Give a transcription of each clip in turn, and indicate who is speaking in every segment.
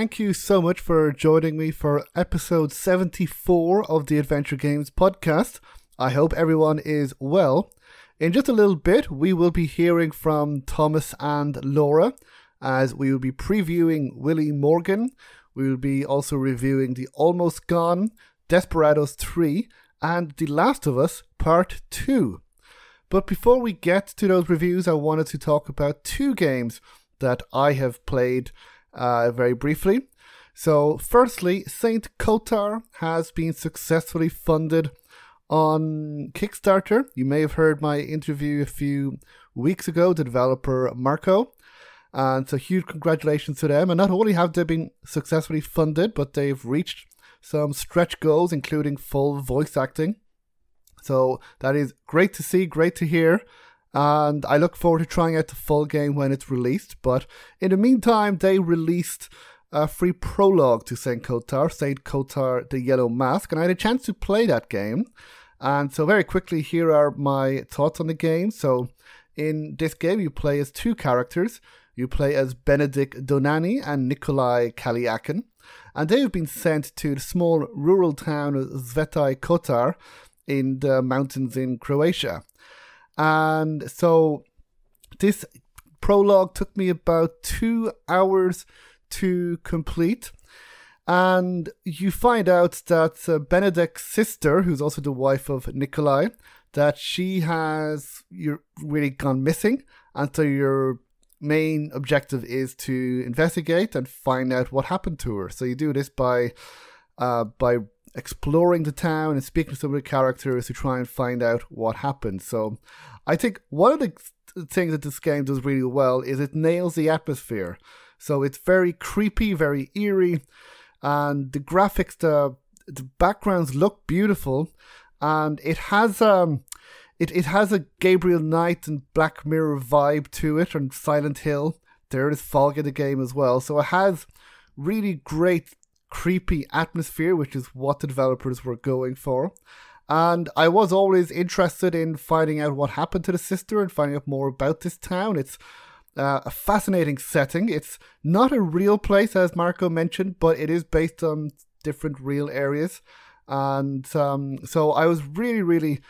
Speaker 1: Thank you so much for joining me for episode 74 of the Adventure Games Podcast. I hope everyone is well. In just a little bit, we will be hearing from Thomas and Laura as we will be previewing Willy Morgan. We will be also reviewing The Almost Gone, Desperados 3, and The Last of Us Part 2. But before we get to those reviews, I wanted to talk about two games that I have played uh, very briefly. So, firstly, Saint Kotar has been successfully funded on Kickstarter. You may have heard my interview a few weeks ago, the developer Marco. And so huge congratulations to them. And not only have they been successfully funded, but they've reached some stretch goals, including full voice acting. So that is great to see, great to hear. And I look forward to trying out the full game when it's released. But in the meantime, they released a free prologue to Saint Kotar, Saint Kotar the Yellow Mask, and I had a chance to play that game. And so, very quickly, here are my thoughts on the game. So, in this game, you play as two characters. You play as Benedict Donani and Nikolai Kaliakin, and they have been sent to the small rural town of Sveti Kotar in the mountains in Croatia. And so this prologue took me about two hours to complete. And you find out that uh, Benedict's sister, who's also the wife of Nikolai, that she has you're really gone missing. And so you're main objective is to investigate and find out what happened to her. So you do this by uh, by exploring the town and speaking to some of the characters to try and find out what happened. So I think one of the things that this game does really well is it nails the atmosphere. So it's very creepy, very eerie, and the graphics, the the backgrounds look beautiful, and it has um it, it has a Gabriel Knight and Black Mirror vibe to it, and Silent Hill. There is fog in the game as well, so it has really great creepy atmosphere, which is what the developers were going for. And I was always interested in finding out what happened to the sister and finding out more about this town. It's uh, a fascinating setting. It's not a real place, as Marco mentioned, but it is based on different real areas. And um, so I was really, really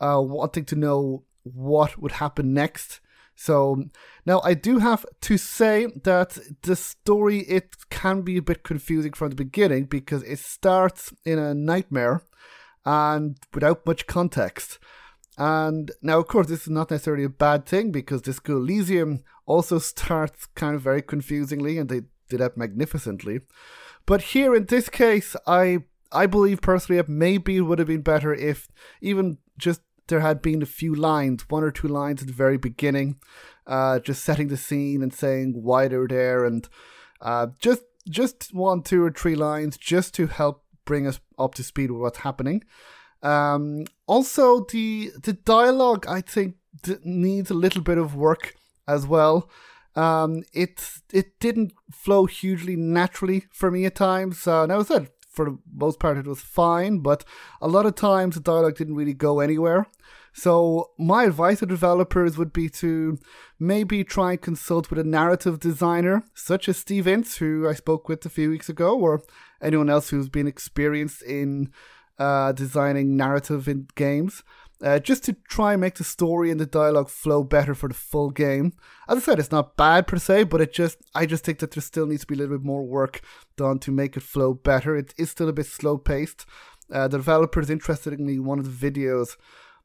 Speaker 1: uh, wanting to know what would happen next. So now I do have to say that the story it can be a bit confusing from the beginning because it starts in a nightmare and without much context. And now, of course, this is not necessarily a bad thing because Disco Elysium also starts kind of very confusingly, and they did that magnificently. But here in this case, I I believe personally that maybe it would have been better if even just there had been a few lines, one or two lines at the very beginning, uh, just setting the scene and saying why they're there, and uh, just just one, two, or three lines just to help bring us up to speed with what's happening. Um, also, the the dialogue I think needs a little bit of work as well. Um, it it didn't flow hugely naturally for me at times. Uh, now, I said for the most part it was fine, but a lot of times the dialogue didn't really go anywhere. So my advice to developers would be to maybe try and consult with a narrative designer, such as Steve Ince, who I spoke with a few weeks ago, or anyone else who's been experienced in uh, designing narrative in games. Uh, just to try and make the story and the dialogue flow better for the full game. As I said, it's not bad per se, but it just I just think that there still needs to be a little bit more work done to make it flow better. It is still a bit slow paced. Uh, the developers, interestingly, one of the videos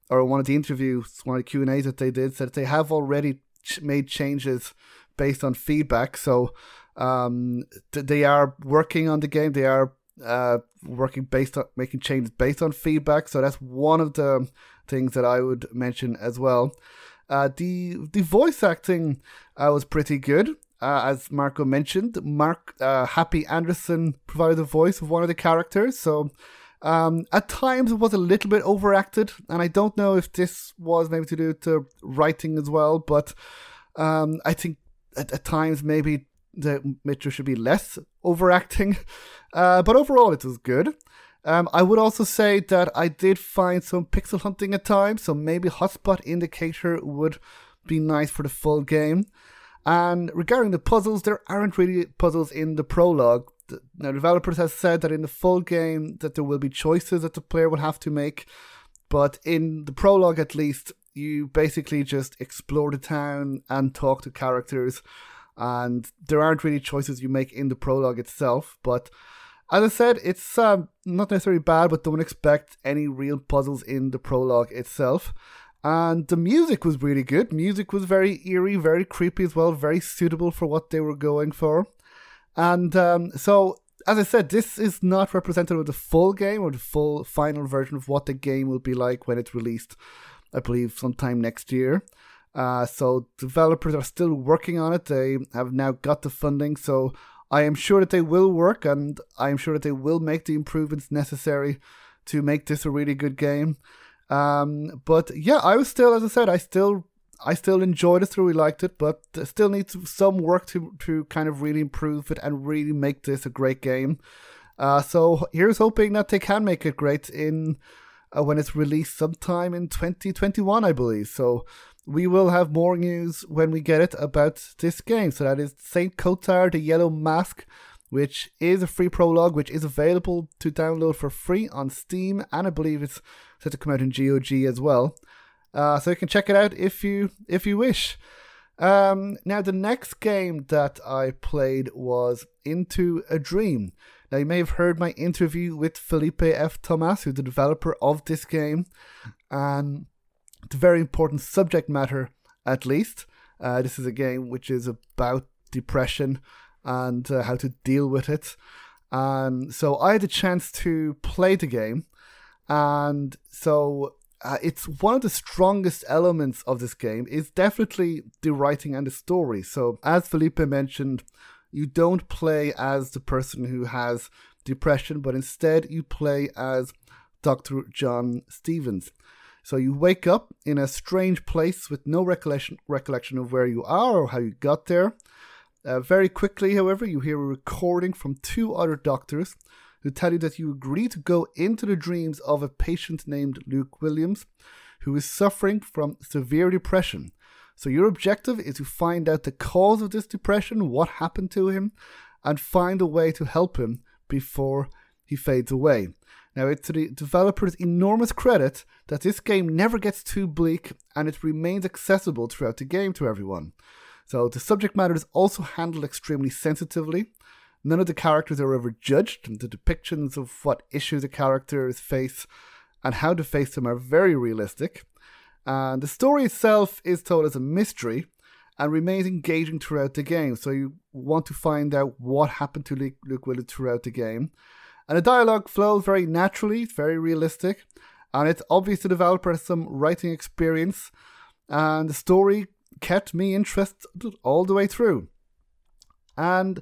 Speaker 1: or one of the interviews, one of the Q and A's that they did, said they have already ch- made changes based on feedback. So um, th- they are working on the game. They are uh, working based on making changes based on feedback. So that's one of the things that I would mention as well. Uh, the the voice acting uh, was pretty good, uh, as Marco mentioned. Mark uh, Happy Anderson provided the voice of one of the characters, so Um, at times it was a little bit overacted, and I don't know if this was maybe to do the writing as well, but um, I think at, at times maybe the Mitchell should be less overacting. Uh, but overall, it was good. Um, I would also say that I did find some pixel hunting at times, so maybe hotspot indicator would be nice for the full game. And regarding the puzzles, there aren't really puzzles in the prologue. Now, developers have said that in the full game that there will be choices that the player will have to make, but in the prologue at least, you basically just explore the town and talk to characters, and there aren't really choices you make in the prologue itself. But as I said, it's um, not necessarily bad, but don't expect any real puzzles in the prologue itself. And the music was really good. Music was very eerie, very creepy as well, very suitable for what they were going for. And um, so, as I said, this is not representative of the full game or the full final version of what the game will be like when it's released, I believe, sometime next year. Uh, so, developers are still working on it. They have now got the funding. So, I am sure that they will work and I am sure that they will make the improvements necessary to make this a really good game. Um, but yeah, I was still, as I said, I still, I still enjoyed it, really liked it, but still needs some work to to kind of really improve it and really make this a great game. Uh, so here's hoping that they can make it great in uh, when it's released sometime in 2021, I believe. So we will have more news when we get it about this game. So that is Saint Kotar, the Yellow Mask which is a free prologue, which is available to download for free on Steam, and I believe it's set to come out in GOG as well. Uh, so you can check it out if you if you wish. Um, now the next game that I played was Into a Dream. Now you may have heard my interview with Felipe F. Tomas, who's the developer of this game, and it's a very important subject matter at least. Uh, this is a game which is about depression and uh, how to deal with it. And so I had a chance to play the game, and so uh, it's one of the strongest elements of this game is definitely the writing and the story. So as Felipe mentioned, you don't play as the person who has depression, but instead you play as Dr. John Stevens. So you wake up in a strange place with no recollection recollection of where you are or how you got there. Uh, very quickly, however, you hear a recording from two other doctors who tell you that you agree to go into the dreams of a patient named Luke Williams who is suffering from severe depression. So, your objective is to find out the cause of this depression, what happened to him, and find a way to help him before he fades away. Now, it's to the developer's enormous credit that this game never gets too bleak and it remains accessible throughout the game to everyone. So the subject matter is also handled extremely sensitively. None of the characters are ever judged, and the depictions of what issues the characters face and how to face them are very realistic. And the story itself is told as a mystery and remains engaging throughout the game. So you want to find out what happened to Luke, Willard throughout the game. And the dialogue flows very naturally, very realistic, and it's obvious the developer has some writing experience. And the story kept me interested all the way through. And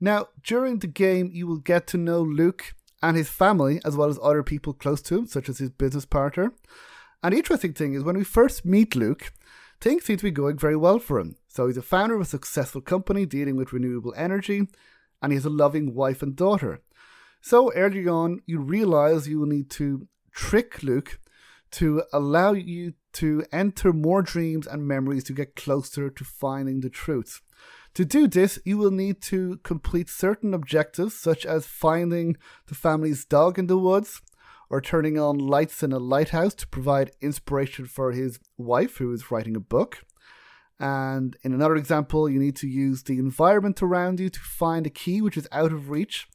Speaker 1: now, during the game, you will get to know Luke and his family, as well as other people close to him, such as his business partner. And the interesting thing is, when we first meet Luke, things seem to be going very well for him. So he's a founder of a successful company dealing with renewable energy, and he has a loving wife and daughter. So early on, you realize you will need to trick Luke to allow you to enter more dreams and memories to get closer to finding the truth. To do this, you will need to complete certain objectives, such as finding the family's dog in the woods, or turning on lights in a lighthouse to provide inspiration for his wife, who is writing a book. And in another example, you need to use the environment around you to find a key which is out of reach.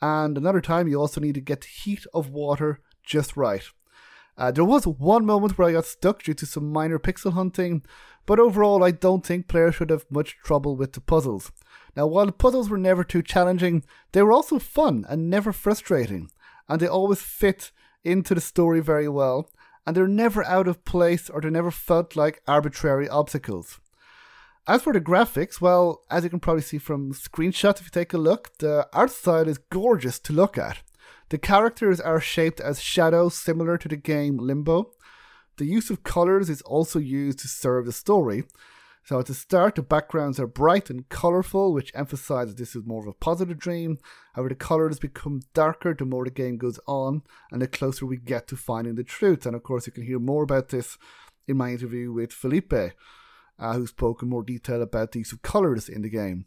Speaker 1: And another time, you also need to get the heat of water just right. Uh, there was one moment where I got stuck due to some minor pixel hunting, but overall, I don't think players should have much trouble with the puzzles. Now, while the puzzles were never too challenging, they were also fun and never frustrating, and they always fit into the story very well, and they're never out of place or they never felt like arbitrary obstacles. As for the graphics, well, as you can probably see from screenshots if you take a look, the art style is gorgeous to look at. The characters are shaped as shadows similar to the game Limbo. The use of colours is also used to serve the story. So at the start, the backgrounds are bright and colourful, which emphasises this is more of a positive dream. However, the colours become darker the more the game goes on and the closer we get to finding the truth. And of course, you can hear more about this in my interview with Felipe, uh, who spoke in more detail about the use of colours in the game.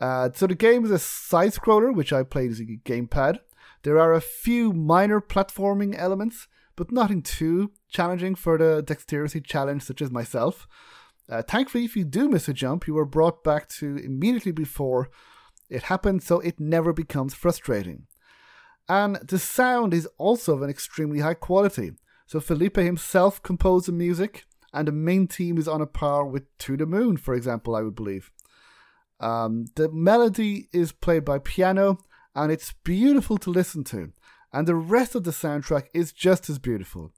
Speaker 1: Uh, so the game is a side scroller, which I played as a gamepad. There are a few minor platforming elements, but nothing too challenging for the dexterity challenge, such as myself. Uh, thankfully, if you do miss a jump, you are brought back to immediately before it happened, so it never becomes frustrating. And the sound is also of an extremely high quality. So Felipe himself composed the music, and the main theme is on a par with To the Moon, for example, I would believe. Um, the melody is played by piano and it's beautiful to listen to, and the rest of the soundtrack is just as beautiful.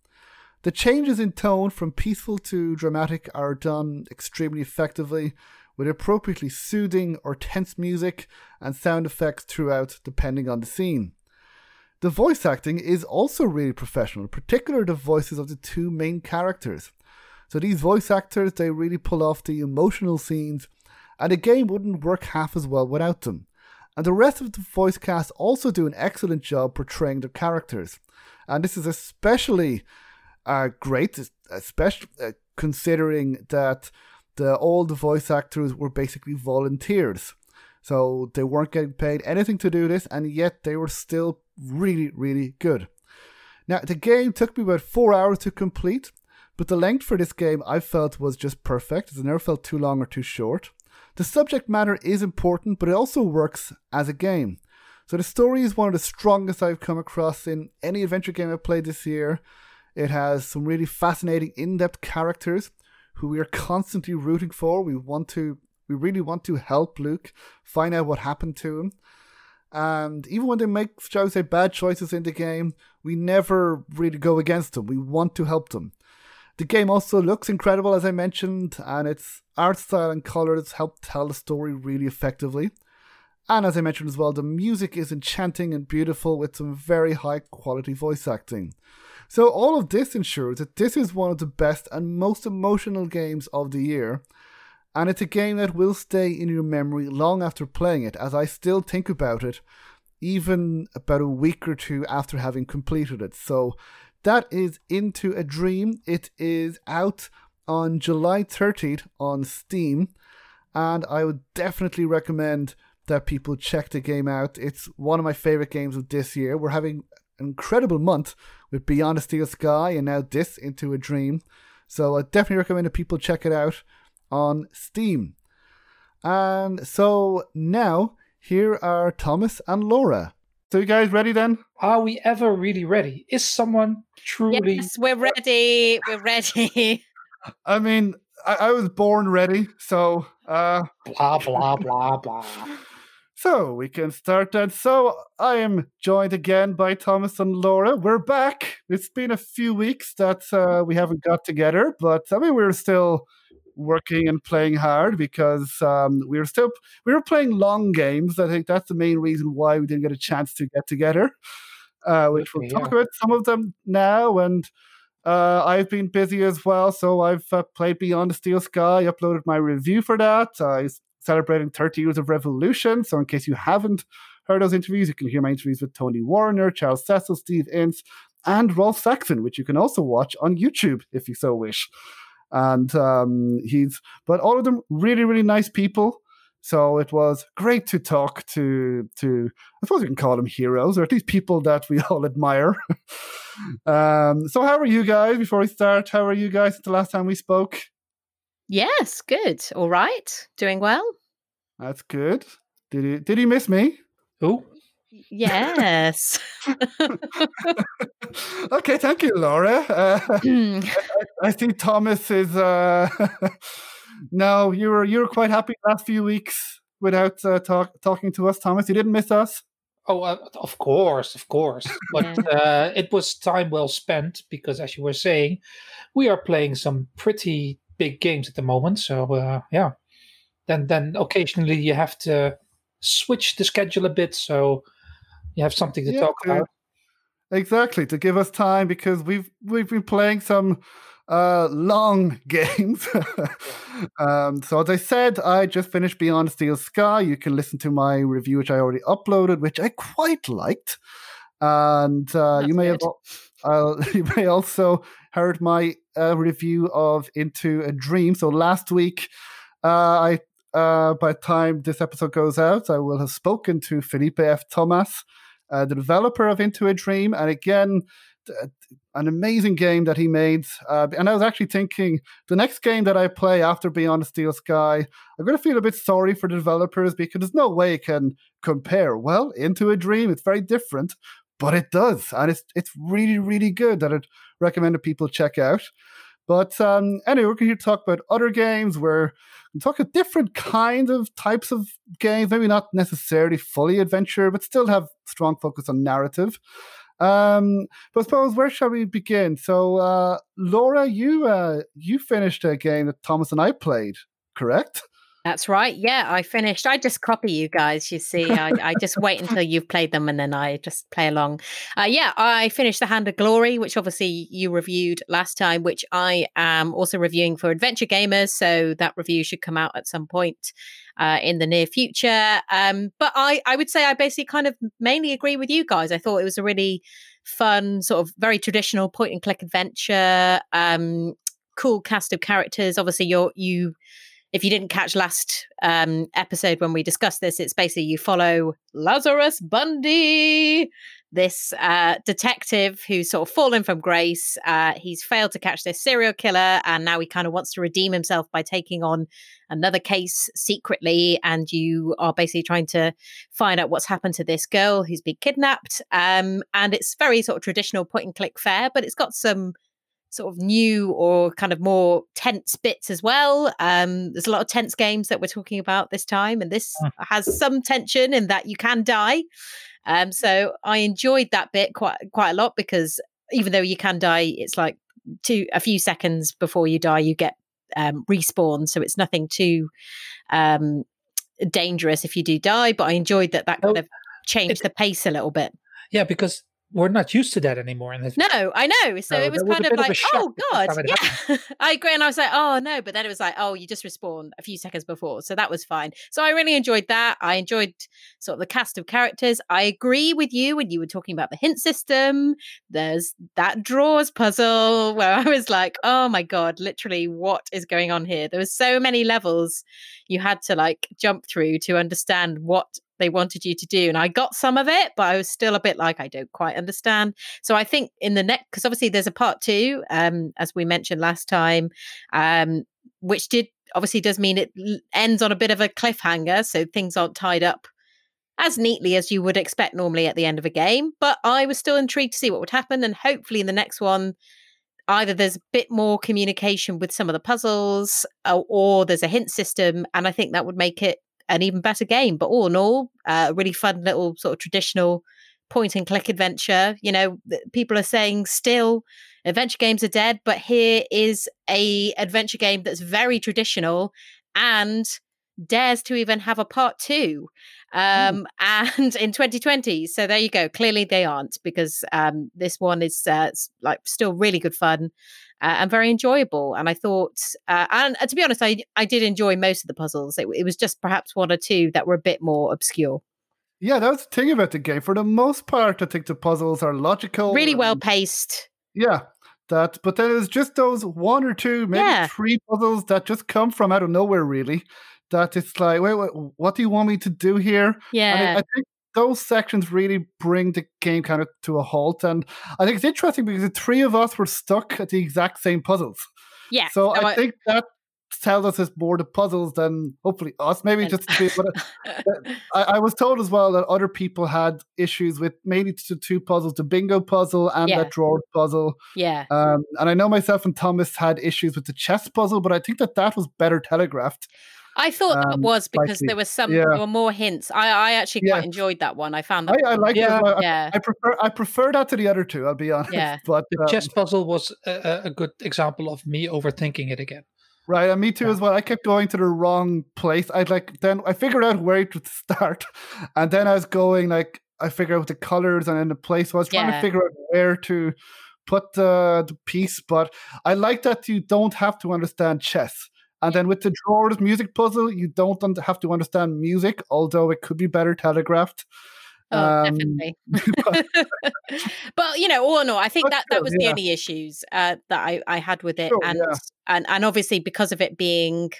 Speaker 1: The changes in tone from peaceful to dramatic are done extremely effectively, with appropriately soothing or tense music and sound effects throughout, depending on the scene. The voice acting is also really professional, particularly the voices of the two main characters. So these voice actors, they really pull off the emotional scenes and the game wouldn't work half as well without them. And the rest of the voice cast also do an excellent job portraying their characters. And this is especially uh, great, especially uh, considering that the, all the voice actors were basically volunteers. So they weren't getting paid anything to do this, and yet they were still really, really good. Now, the game took me about four hours to complete, but the length for this game I felt was just perfect. It never felt too long or too short. The subject matter is important, but it also works as a game. So the story is one of the strongest I've come across in any adventure game I've played this year. It has some really fascinating, in-depth characters who we are constantly rooting for. We want to, we really want to help Luke find out what happened to him. And even when they make, shall we say, bad choices in the game, we never really go against them. We want to help them. The game also looks incredible, as I mentioned, and its art style and colors help tell the story really effectively. And as I mentioned as well, the music is enchanting and beautiful with some very high quality voice acting. So, all of this ensures that this is one of the best and most emotional games of the year. And it's a game that will stay in your memory long after playing it, as I still think about it, even about a week or two after having completed it. So, that is Into a Dream. It is out on July 30th on Steam, and I would definitely recommend that people check the game out. It's one of my favorite games of this year. We're having an incredible month with Beyond a Steel Sky and now this Into a Dream. So I definitely recommend that people check it out on Steam. And so now here are Thomas and Laura. So you guys ready then?
Speaker 2: Are we ever really ready? Is someone truly
Speaker 3: Yes, we're ready. We're ready.
Speaker 1: I mean, I, I was born ready, so uh
Speaker 2: blah blah blah blah?
Speaker 1: so we can start then. So I am joined again by Thomas and Laura. We're back. It's been a few weeks that uh, we haven't got together, but I mean we're still working and playing hard because um, we were still we were playing long games. I think that's the main reason why we didn't get a chance to get together. Uh, which we'll talk about some of them now. And uh, I've been busy as well, so I've uh, played Beyond the Steel Sky. uploaded my review for that. I'm celebrating 30 years of Revolution. So in case you haven't heard those interviews, you can hear my interviews with Tony Warriner, Charles Cecil, Steve Ince, and Rolf Saxon, which you can also watch on YouTube if you so wish and um, he's but all of them really really nice people. So it was great to talk to to I suppose you can call them heroes or at least people that we all admire. um, so how are you guys? Before we start, how are you guys? Since the last time we spoke.
Speaker 3: Yes, good. All right, doing well.
Speaker 1: That's good. Did he did he miss me?
Speaker 2: Who?
Speaker 3: Yes.
Speaker 1: okay, thank you, Laura. Uh, I, I, think Thomas is. Uh, no, you were you were quite happy last few weeks without uh, talk, talking to us, Thomas. You didn't miss us.
Speaker 2: Oh, uh, of course, of course. But uh, it was time well spent because, as you were saying, we are playing some pretty big games at the moment. So uh, yeah, then then occasionally you have to switch the schedule a bit. So you have something to yeah, talk about.
Speaker 1: exactly to give us time because we've we've been playing some uh, long games. um, so as I said, I just finished Beyond Steel Sky. You can listen to my review, which I already uploaded, which I quite liked. And uh, you may good. have uh, you may also heard my uh, review of Into a Dream. So last week, uh, I uh, by the time this episode goes out, I will have spoken to Felipe F. Thomas, uh, the developer of Into a Dream, and again, an amazing game that he made. Uh, and I was actually thinking the next game that I play after Beyond the Steel Sky, I'm going to feel a bit sorry for the developers because there's no way it can compare. Well, Into a Dream, it's very different, but it does. And it's, it's really, really good that I'd recommend that people check out. But um, anyway, we're going to talk about other games where we talk about different kinds of types of games, maybe not necessarily fully adventure, but still have strong focus on narrative. Um, but I suppose where shall we begin? So, uh, Laura, you uh, you finished a game that Thomas and I played, correct?
Speaker 3: That's right. Yeah, I finished. I just copy you guys. You see, I, I just wait until you've played them and then I just play along. Uh, yeah, I finished The Hand of Glory, which obviously you reviewed last time, which I am also reviewing for Adventure Gamers. So that review should come out at some point uh, in the near future. Um, but I, I would say I basically kind of mainly agree with you guys. I thought it was a really fun, sort of very traditional point and click adventure. Um, cool cast of characters. Obviously, you're you if you didn't catch last um, episode when we discussed this, it's basically you follow Lazarus Bundy, this uh, detective who's sort of fallen from grace. Uh, he's failed to catch this serial killer, and now he kind of wants to redeem himself by taking on another case secretly. And you are basically trying to find out what's happened to this girl who's been kidnapped. Um, and it's very sort of traditional point and click fare, but it's got some sort of new or kind of more tense bits as well. Um, there's a lot of tense games that we're talking about this time, and this mm. has some tension in that you can die. Um, so I enjoyed that bit quite quite a lot because even though you can die, it's like two a few seconds before you die, you get um, respawn. So it's nothing too um, dangerous if you do die. But I enjoyed that that kind of changed the pace a little bit.
Speaker 2: Yeah, because we're not used to that anymore. And
Speaker 3: no, I know. So, so it was kind of like, of oh god, yeah. I agree. And I was like, oh no, but then it was like, oh, you just respawn a few seconds before, so that was fine. So I really enjoyed that. I enjoyed sort of the cast of characters. I agree with you when you were talking about the hint system. There's that drawers puzzle where I was like, oh my god, literally, what is going on here? There was so many levels you had to like jump through to understand what they wanted you to do. And I got some of it, but I was still a bit like, I don't quite understand. So I think in the next, because obviously there's a part two, um, as we mentioned last time, um, which did obviously does mean it ends on a bit of a cliffhanger. So things aren't tied up as neatly as you would expect normally at the end of a game. But I was still intrigued to see what would happen. And hopefully in the next one, either there's a bit more communication with some of the puzzles or, or there's a hint system. And I think that would make it an even better game. But all in all, a uh, really fun little sort of traditional point and click adventure. You know, people are saying still adventure games are dead, but here is a adventure game that's very traditional and dares to even have a part two um, and in 2020 so there you go clearly they aren't because um, this one is uh, like still really good fun uh, and very enjoyable and i thought uh, and to be honest I, I did enjoy most of the puzzles it, it was just perhaps one or two that were a bit more obscure
Speaker 1: yeah that was the thing about the game for the most part i think the puzzles are logical
Speaker 3: really well paced
Speaker 1: yeah that but then it's just those one or two maybe yeah. three puzzles that just come from out of nowhere really that it's like, wait, wait what do you want me to do here?
Speaker 3: Yeah.
Speaker 1: I, I think those sections really bring the game kind of to a halt. And I think it's interesting because the three of us were stuck at the exact same puzzles.
Speaker 3: Yeah.
Speaker 1: So no, I, I, think that tells us it's more the puzzles than hopefully us. Maybe just but I, I, was told as well that other people had issues with maybe the two puzzles, the bingo puzzle and yeah. that drawer puzzle.
Speaker 3: Yeah.
Speaker 1: Um, and I know myself and Thomas had issues with the chess puzzle, but I think that that was better telegraphed.
Speaker 3: I thought um, that was because there was some yeah. there were more hints. I, I actually quite yeah. enjoyed that one. I found that
Speaker 1: I, I like yeah. it. Well. yeah. I, I, prefer I prefer that to the other two. I'll be honest.
Speaker 3: Yeah.
Speaker 1: But
Speaker 2: the um, chess puzzle was a, a, good example of me overthinking it again.
Speaker 1: Right, and me too as well. I kept going to the wrong place. I'd like then I figured out where to start, and then I was going like I figure out the colors and then the place. So I was trying yeah. to figure out where to put the, the piece. But I like that you don't have to understand chess. And then with the drawers music puzzle, you don't have to understand music, although it could be better telegraphed.
Speaker 3: Oh, um, definitely. but you know, all in all, I think that that was the only issues uh, that I, I had with it, sure, and yeah. and and obviously because of it being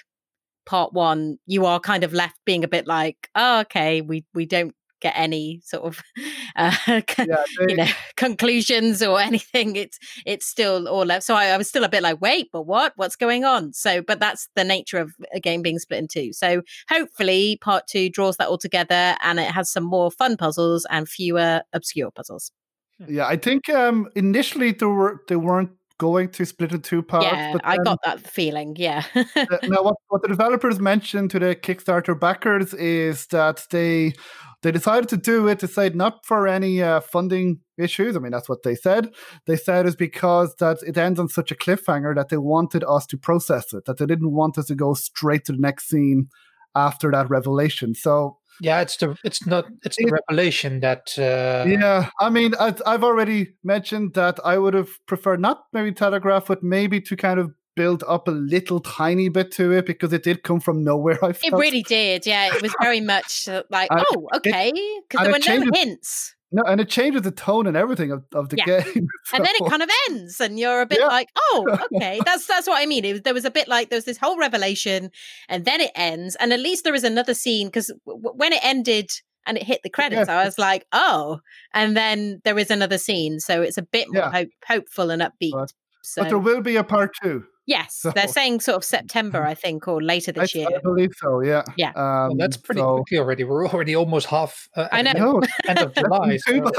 Speaker 3: part one, you are kind of left being a bit like, oh, okay, we we don't get any sort of uh, yeah, they, you know conclusions or anything. It's it's still all left. So I, I, was still a bit like, wait, but what? What's going on? So, but that's the nature of a game being split in two. So hopefully, part two draws that all together and it has some more fun puzzles and fewer obscure puzzles.
Speaker 1: Yeah, I think um, initially there were they weren't going to split in two parts.
Speaker 3: Yeah, but I got that feeling. Yeah.
Speaker 1: now, what, what the developers mentioned to the Kickstarter backers is that they they decided to do it, decide not for any uh, funding issues. I mean, that's what they said. They said is because that it ends on such a cliffhanger that they wanted us to process it, that they didn't want us to go straight to the next scene after that revelation. So
Speaker 2: yeah, it's the it's not it's the it, revelation that. Uh...
Speaker 1: Yeah, I mean, I, I've already mentioned that I would have preferred not maybe telegraph, but maybe to kind of build up a little tiny bit to it because it did come from nowhere. I felt.
Speaker 3: It really did. Yeah, it was very much uh, like, oh, okay, because there were no hints.
Speaker 1: No, and it changes the tone and everything of, of the yeah. game.
Speaker 3: So. And then it kind of ends, and you're a bit yeah. like, "Oh, okay." That's that's what I mean. Was, there was a bit like there was this whole revelation, and then it ends, and at least there is another scene because w- when it ended and it hit the credits, yeah. I was like, "Oh!" And then there is another scene, so it's a bit more hope, hopeful and upbeat.
Speaker 1: But,
Speaker 3: so.
Speaker 1: but there will be a part two.
Speaker 3: Yes, so, they're saying sort of September, I think, or later this
Speaker 1: I,
Speaker 3: year.
Speaker 1: I believe so. Yeah.
Speaker 3: Yeah. Um,
Speaker 2: well, that's pretty so, quickly already. We're already almost half. Uh, I know. End of July. so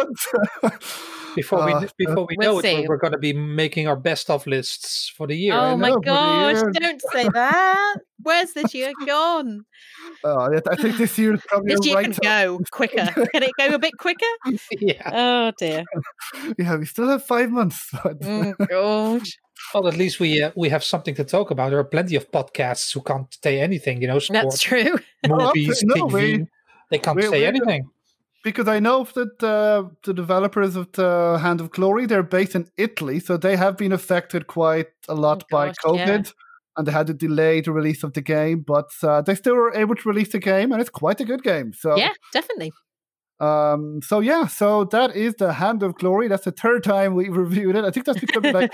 Speaker 2: before we uh, before we we'll know see. it, we're, going to be making our best of lists for the year.
Speaker 3: Oh my gosh! Don't say that. Where's this year gone?
Speaker 1: Uh, I think this year is probably
Speaker 3: this year
Speaker 1: right
Speaker 3: can go quicker. can it go a bit quicker?
Speaker 2: yeah.
Speaker 3: Oh dear.
Speaker 1: Yeah, we still have five months.
Speaker 3: oh gosh.
Speaker 2: Well, at least we uh, we have something to talk about. There are plenty of podcasts who can't say anything. You know, sport,
Speaker 3: that's true.
Speaker 2: Movies, no, TV, we, they can't we, say we, anything.
Speaker 1: Because I know that uh, the developers of the Hand of Glory they're based in Italy, so they have been affected quite a lot oh, by COVID. Yeah. And they had to delay the release of the game, but uh, they still were able to release the game, and it's quite a good game. So
Speaker 3: yeah, definitely.
Speaker 1: Um, so yeah, so that is the Hand of Glory. That's the third time we've reviewed it. I think that's becoming like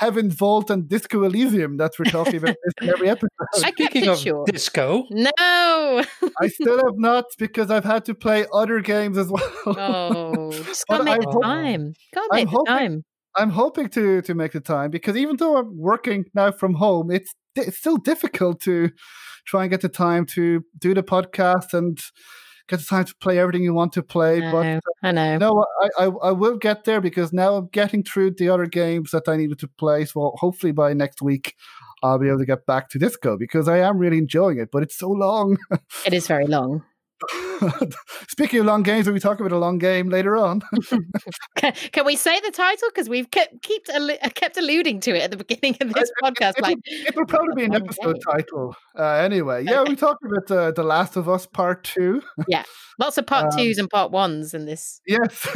Speaker 1: Heaven's Vault and Disco Elysium that we're talking about in every episode.
Speaker 2: Speaking of short. disco,
Speaker 3: no,
Speaker 1: I still have not because I've had to play other games as well.
Speaker 3: Oh, just gotta make the time. Gotta make I'm the hoping, time.
Speaker 1: I'm hoping to to make the time because even though I'm working now from home, it's it's still difficult to try and get the time to do the podcast and get the time to play everything you want to play.
Speaker 3: I
Speaker 1: but
Speaker 3: know, uh, I know.
Speaker 1: No, I, I, I will get there because now I'm getting through the other games that I needed to play. So hopefully by next week I'll be able to get back to Disco because I am really enjoying it, but it's so long.
Speaker 3: it is very long.
Speaker 1: Speaking of long games, we'll we talk about a long game later on?
Speaker 3: can, can, we say the title? Because we've kept kept, kept alluding to it at the beginning of this podcast.
Speaker 1: It,
Speaker 3: like
Speaker 1: it will probably be an episode game. title. Uh, anyway, yeah, we talked about uh, the Last of Us Part Two.
Speaker 3: yeah, lots of part um, twos and part ones in this.
Speaker 1: Yes.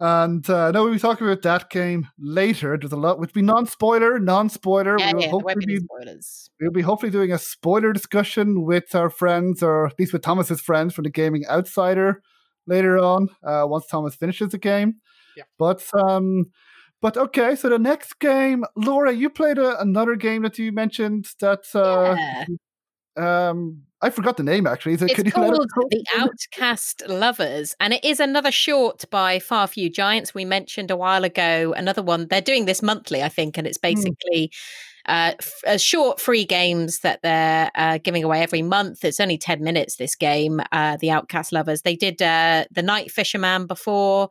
Speaker 1: And uh, no, we'll be talking about that game later. There's a lot, which be non-spoiler, non-spoiler.
Speaker 3: Yeah, we yeah, hopefully be, spoilers.
Speaker 1: We'll be hopefully doing a spoiler discussion with our friends, or at least with Thomas's friends from the Gaming Outsider later on. Uh, once Thomas finishes the game.
Speaker 2: Yeah.
Speaker 1: But um, but okay. So the next game, Laura, you played a, another game that you mentioned that uh, yeah um I forgot the name actually.
Speaker 3: It, it's called The Outcast Lovers, and it is another short by Far Few Giants. We mentioned a while ago another one. They're doing this monthly, I think, and it's hmm. basically mm uh, f- short free games that they're uh, giving away every month. It's only 10 minutes, this game, uh, The Outcast Lovers. They did uh, The Night Fisherman before.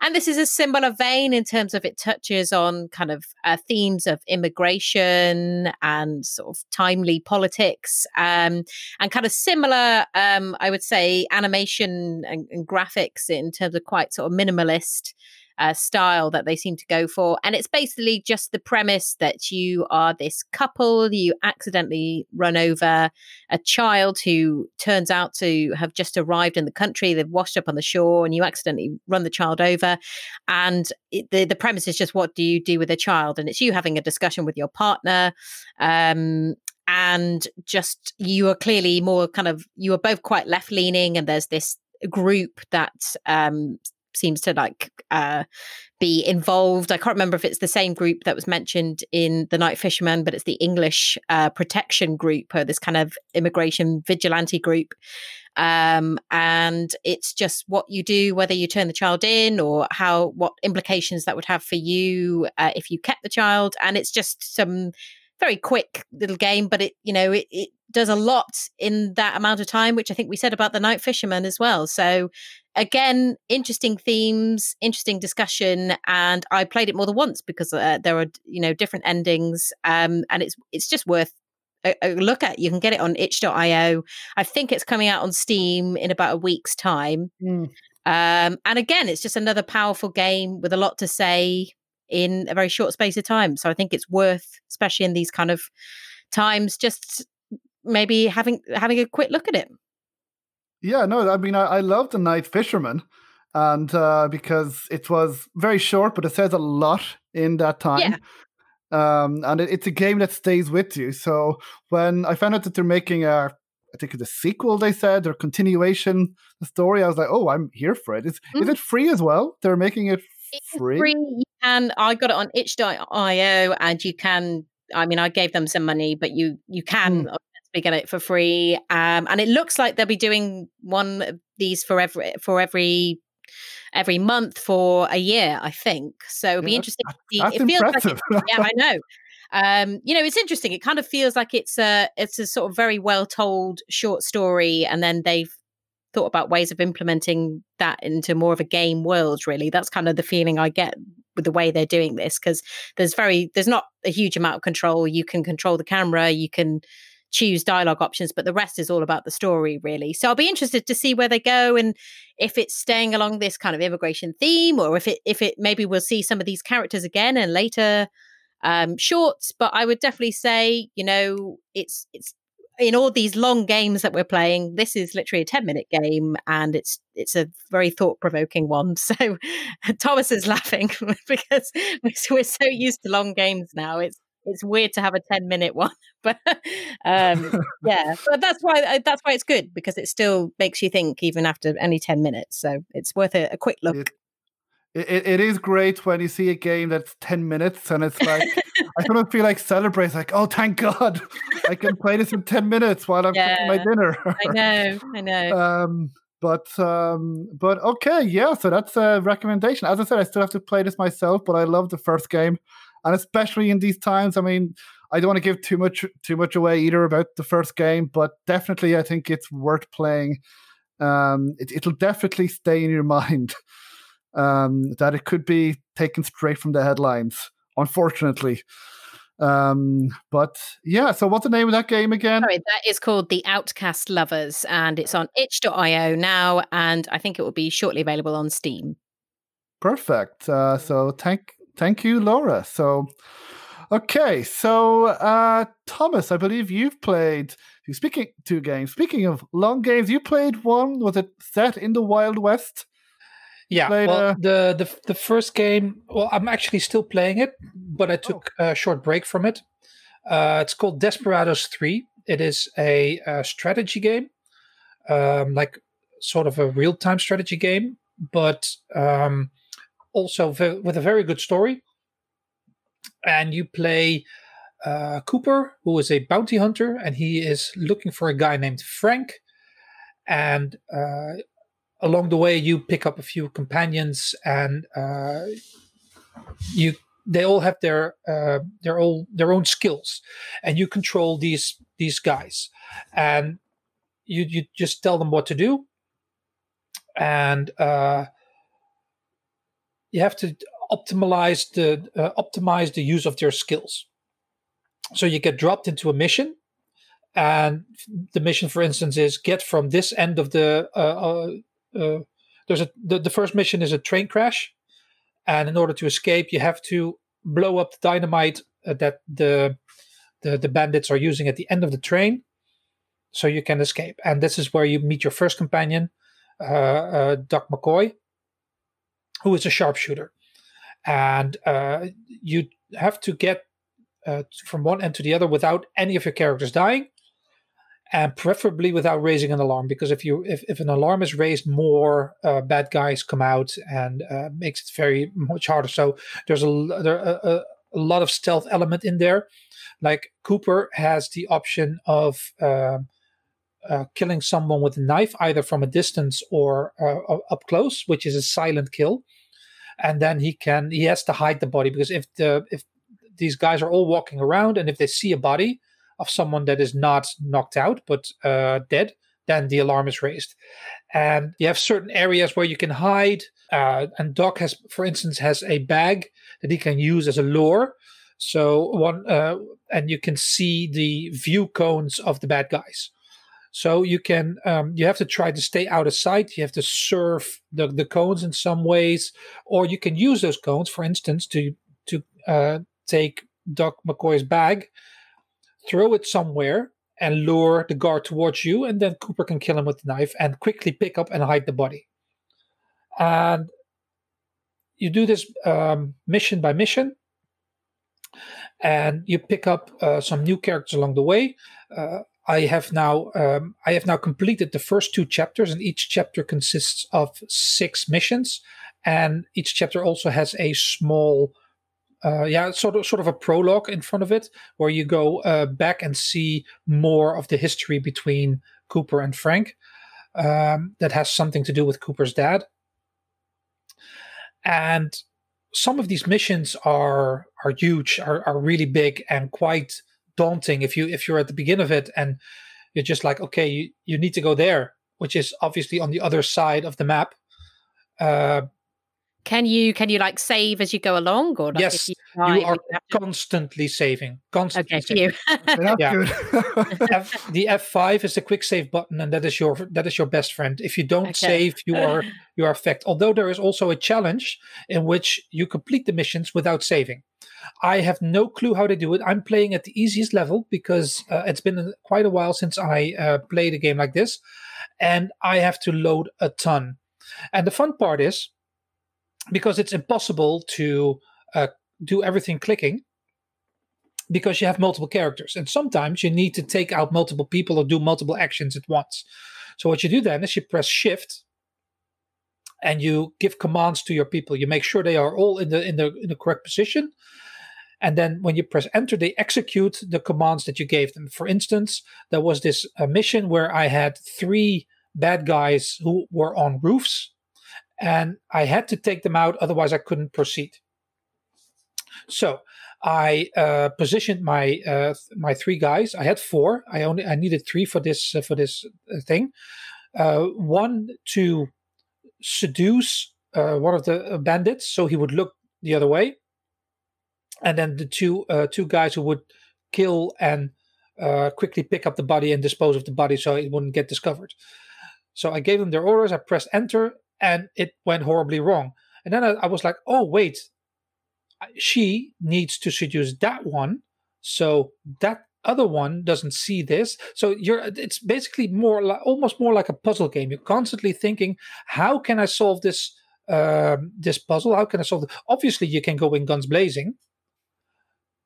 Speaker 3: And this is a similar vein in terms of it touches on kind of uh, themes of immigration and sort of timely politics um, and kind of similar, um, I would say, animation and, and graphics in terms of quite sort of minimalist uh, style that they seem to go for. And it's basically just the premise that you are this couple, you accidentally run over a child who turns out to have just arrived in the country, they've washed up on the shore, and you accidentally run the child over. And it, the, the premise is just what do you do with a child? And it's you having a discussion with your partner. Um, and just you are clearly more kind of you are both quite left leaning and there's this group that um seems to like uh, be involved. I can't remember if it's the same group that was mentioned in The Night Fisherman, but it's the English uh, protection group or this kind of immigration vigilante group. Um, and it's just what you do, whether you turn the child in or how, what implications that would have for you uh, if you kept the child. And it's just some very quick little game, but it, you know, it, it does a lot in that amount of time, which I think we said about the Night Fisherman as well. So again, interesting themes, interesting discussion, and I played it more than once because uh, there are you know different endings, um, and it's it's just worth a, a, look at. You can get it on itch.io. I think it's coming out on Steam in about a week's time. Mm. Um, and again, it's just another powerful game with a lot to say in a very short space of time. So I think it's worth, especially in these kind of times, just maybe having having a quick look at it.
Speaker 1: Yeah, no, I mean, I, I love the Night Fisherman, and uh, because it was very short, but it says a lot in that time. Yeah. Um, and it, it's a game that stays with you. So when I found out that they're making a, I think it's a sequel, they said, or continuation the story, I was like, oh, I'm here for it. Is, mm. is it free as well? They're making it free. free.
Speaker 3: You can. I got it on itch.io, and you can. I mean, I gave them some money, but you you can mm we get it for free. Um, and it looks like they'll be doing one of these for every for every every month for a year, I think. So it'll be interesting.
Speaker 1: That's it feels impressive.
Speaker 3: like yeah, I know. Um, you know, it's interesting. It kind of feels like it's a it's a sort of very well told short story, and then they've thought about ways of implementing that into more of a game world. Really, that's kind of the feeling I get with the way they're doing this because there's very there's not a huge amount of control. You can control the camera. You can choose dialogue options, but the rest is all about the story, really. So I'll be interested to see where they go and if it's staying along this kind of immigration theme, or if it if it maybe we'll see some of these characters again in later um, shorts. But I would definitely say, you know, it's it's in all these long games that we're playing, this is literally a 10 minute game and it's it's a very thought provoking one. So Thomas is laughing because we're so used to long games now. It's it's weird to have a 10 minute one but um yeah but that's why uh, that's why it's good because it still makes you think even after only 10 minutes so it's worth a, a quick look.
Speaker 1: it, it, it is great when you see a game that's 10 minutes and it's like i sort of feel like celebrate like oh thank god i can play this in 10 minutes while i'm yeah, cooking my dinner.
Speaker 3: I know i know.
Speaker 1: Um but um but okay yeah so that's a recommendation. As i said i still have to play this myself but i love the first game and especially in these times. I mean, I don't want to give too much too much away either about the first game, but definitely I think it's worth playing. Um, it, will definitely stay in your mind um, that it could be taken straight from the headlines. Unfortunately. Um, but yeah, so what's the name of that game again?
Speaker 3: Sorry, that is called The Outcast Lovers, and it's on itch.io now, and I think it will be shortly available on Steam.
Speaker 1: Perfect. Uh, so thank Thank you, Laura. So, okay, so uh, Thomas, I believe you've played. Speaking two games. Speaking of long games, you played one. Was it set in the Wild West?
Speaker 2: Yeah, well, uh, the, the the first game. Well, I'm actually still playing it, but I took oh. a short break from it. Uh, it's called Desperados Three. It is a, a strategy game, um, like sort of a real time strategy game, but um, also with a very good story. And you play uh, Cooper, who is a bounty hunter, and he is looking for a guy named Frank. And uh, along the way, you pick up a few companions, and uh, you they all have their uh, their all their own skills, and you control these these guys, and you you just tell them what to do, and uh, you have to optimize the uh, optimize the use of their skills. So you get dropped into a mission, and the mission, for instance, is get from this end of the. Uh, uh, uh there's a the, the first mission is a train crash, and in order to escape, you have to blow up the dynamite uh, that the, the the bandits are using at the end of the train, so you can escape. And this is where you meet your first companion, uh, uh, Doc McCoy, who is a sharpshooter, and uh, you have to get uh, from one end to the other without any of your characters dying and preferably without raising an alarm because if you if, if an alarm is raised more uh, bad guys come out and uh, makes it very much harder. So there's a, there, a, a, lot of stealth element in there. Like cooper has the option of uh, uh killing someone with a knife either from a distance or uh, up close which is a silent kill and then he can he has to hide the body because if the if these guys are all walking around and if they see a body of someone that is not knocked out but uh, dead, then the alarm is raised. And you have certain areas where you can hide. Uh, and Doc has, for instance, has a bag that he can use as a lure. So one, uh, and you can see the view cones of the bad guys. So you can, um, you have to try to stay out of sight. You have to surf the, the cones in some ways, or you can use those cones, for instance, to to uh, take Doc McCoy's bag throw it somewhere and lure the guard towards you, and then Cooper can kill him with the knife and quickly pick up and hide the body. And you do this um, mission by mission, and you pick up uh, some new characters along the way. Uh, I have now um, I have now completed the first two chapters, and each chapter consists of six missions, and each chapter also has a small uh, yeah, sort of sort of a prologue in front of it, where you go uh, back and see more of the history between Cooper and Frank. Um, that has something to do with Cooper's dad, and some of these missions are are huge, are, are really big and quite daunting. If you if you're at the beginning of it and you're just like, okay, you, you need to go there, which is obviously on the other side of the map. Uh,
Speaker 3: can you can you like save as you go along, or like
Speaker 2: yes, you, you, are you constantly saving. Constantly.
Speaker 3: Okay, saving.
Speaker 2: you. yeah. F, the F five is the quick save button, and that is your that is your best friend. If you don't okay. save, you are you are affected. Although there is also a challenge in which you complete the missions without saving. I have no clue how to do it. I'm playing at the easiest level because uh, it's been quite a while since I uh, played a game like this, and I have to load a ton. And the fun part is because it's impossible to uh, do everything clicking because you have multiple characters and sometimes you need to take out multiple people or do multiple actions at once so what you do then is you press shift and you give commands to your people you make sure they are all in the in the in the correct position and then when you press enter they execute the commands that you gave them for instance there was this uh, mission where i had three bad guys who were on roofs and I had to take them out, otherwise I couldn't proceed. So I uh, positioned my uh, my three guys. I had four. I only I needed three for this uh, for this uh, thing. Uh, one to seduce uh, one of the bandits, so he would look the other way, and then the two two guys who would kill and quickly pick up the body and dispose of the body, so it wouldn't get discovered. So I gave them their orders. I pressed enter, and it went horribly wrong. And then I, I was like, oh, wait, she needs to seduce that one. So that other one doesn't see this. So you're it's basically more like almost more like a puzzle game. You're constantly thinking, how can I solve this um, this puzzle? How can I solve it? Obviously, you can go in guns blazing,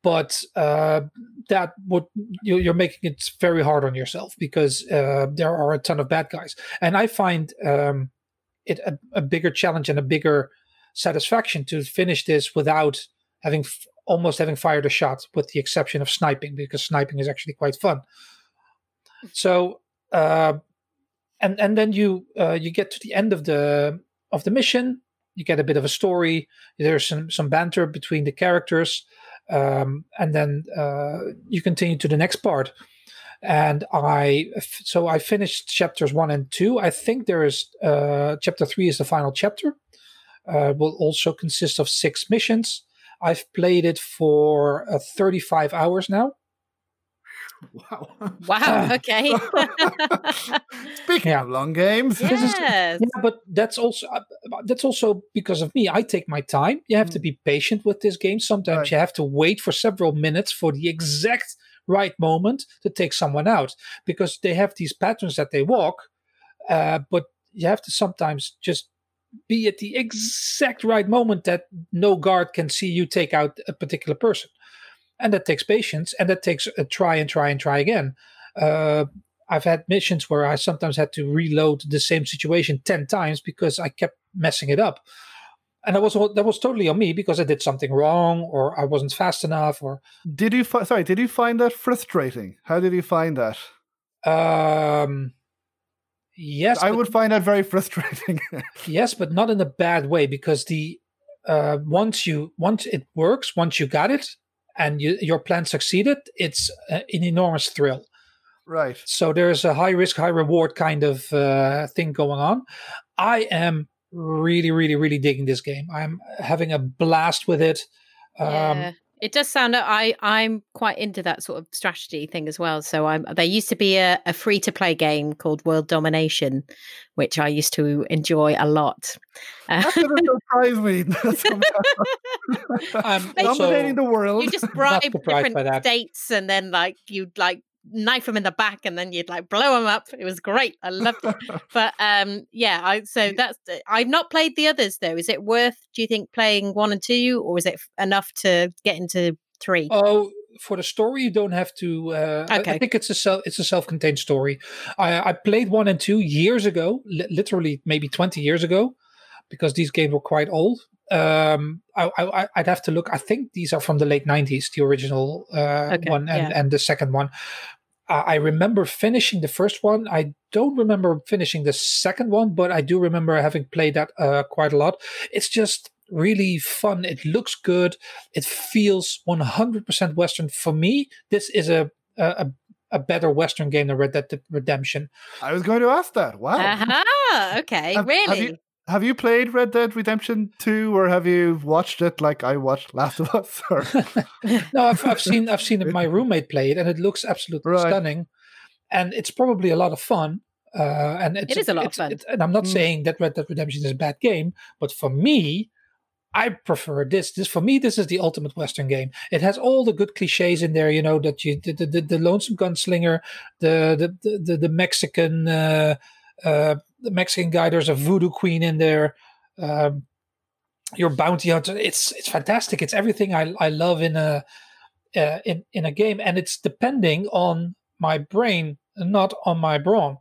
Speaker 2: but uh, that would you're making it very hard on yourself because uh, there are a ton of bad guys. And I find um, it a, a bigger challenge and a bigger satisfaction to finish this without having f- almost having fired a shot, with the exception of sniping, because sniping is actually quite fun. So, uh, and and then you uh, you get to the end of the of the mission. You get a bit of a story. There's some some banter between the characters, um, and then uh, you continue to the next part and I so I finished chapters one and two. I think there is uh, chapter three is the final chapter. Uh, will also consist of six missions. I've played it for uh, 35 hours now.
Speaker 1: Wow.
Speaker 3: Wow. Okay.
Speaker 1: Speaking yeah. of long games,
Speaker 3: yes. Is,
Speaker 2: yeah, but that's also uh, that's also because of me. I take my time. You have mm. to be patient with this game. Sometimes right. you have to wait for several minutes for the exact right moment to take someone out because they have these patterns that they walk. Uh, but you have to sometimes just be at the exact right moment that no guard can see you take out a particular person and that takes patience and that takes a try and try and try again. Uh, i've had missions where i sometimes had to reload the same situation 10 times because i kept messing it up. And that was that was totally on me because i did something wrong or i wasn't fast enough or
Speaker 1: did you fi- sorry did you find that frustrating? How did you find that?
Speaker 2: Um yes
Speaker 1: i would find that very frustrating.
Speaker 2: Yes but not in a bad way because the uh, once you once it works once you got it and you, your plan succeeded, it's an enormous thrill.
Speaker 1: Right.
Speaker 2: So there's a high risk, high reward kind of uh, thing going on. I am really, really, really digging this game. I'm having a blast with it.
Speaker 3: Um, yeah. It does sound. I I'm quite into that sort of strategy thing as well. So I'm. There used to be a, a free to play game called World Domination, which I used to enjoy a lot.
Speaker 1: Uh, that doesn't surprise me. I'm dominating the world.
Speaker 3: You just bribe different states, and then like you'd like knife them in the back and then you'd like blow them up. It was great. I loved it. but um yeah, I so that's I've not played the others though. Is it worth do you think playing 1 and 2 or is it enough to get into 3?
Speaker 2: Oh, for the story you don't have to uh, okay. I, I, think it's a self it's a self-contained story. I I played 1 and 2 years ago, li- literally maybe 20 years ago because these games were quite old. Um, I, I, would have to look. I think these are from the late '90s, the original uh, okay, one and, yeah. and the second one. I remember finishing the first one. I don't remember finishing the second one, but I do remember having played that uh, quite a lot. It's just really fun. It looks good. It feels 100% Western. For me, this is a, a, a better Western game than Red Dead Redemption.
Speaker 1: I was going to ask that. Wow.
Speaker 3: Uh-huh. Okay.
Speaker 1: Have,
Speaker 3: really?
Speaker 1: Have you, have you played Red Dead Redemption 2 or have you watched it like I watched Last of Us?
Speaker 2: no, I've, I've, seen I've seen my roommate play it and it looks absolutely right. stunning. And it's probably a lot of fun. Uh, and it's,
Speaker 3: it is a lot of fun.
Speaker 2: and I'm not mm. saying that Red Dead Redemption is a bad game, but for me, I prefer this. This for me, this is the ultimate Western game. It has all the good cliches in there. You know that you the the, the lonesome gunslinger, the the the, the Mexican uh, uh, the Mexican guy. There's a voodoo queen in there. Um, your bounty hunter. It's it's fantastic. It's everything I I love in a uh, in in a game, and it's depending on my brain, not on my brawn.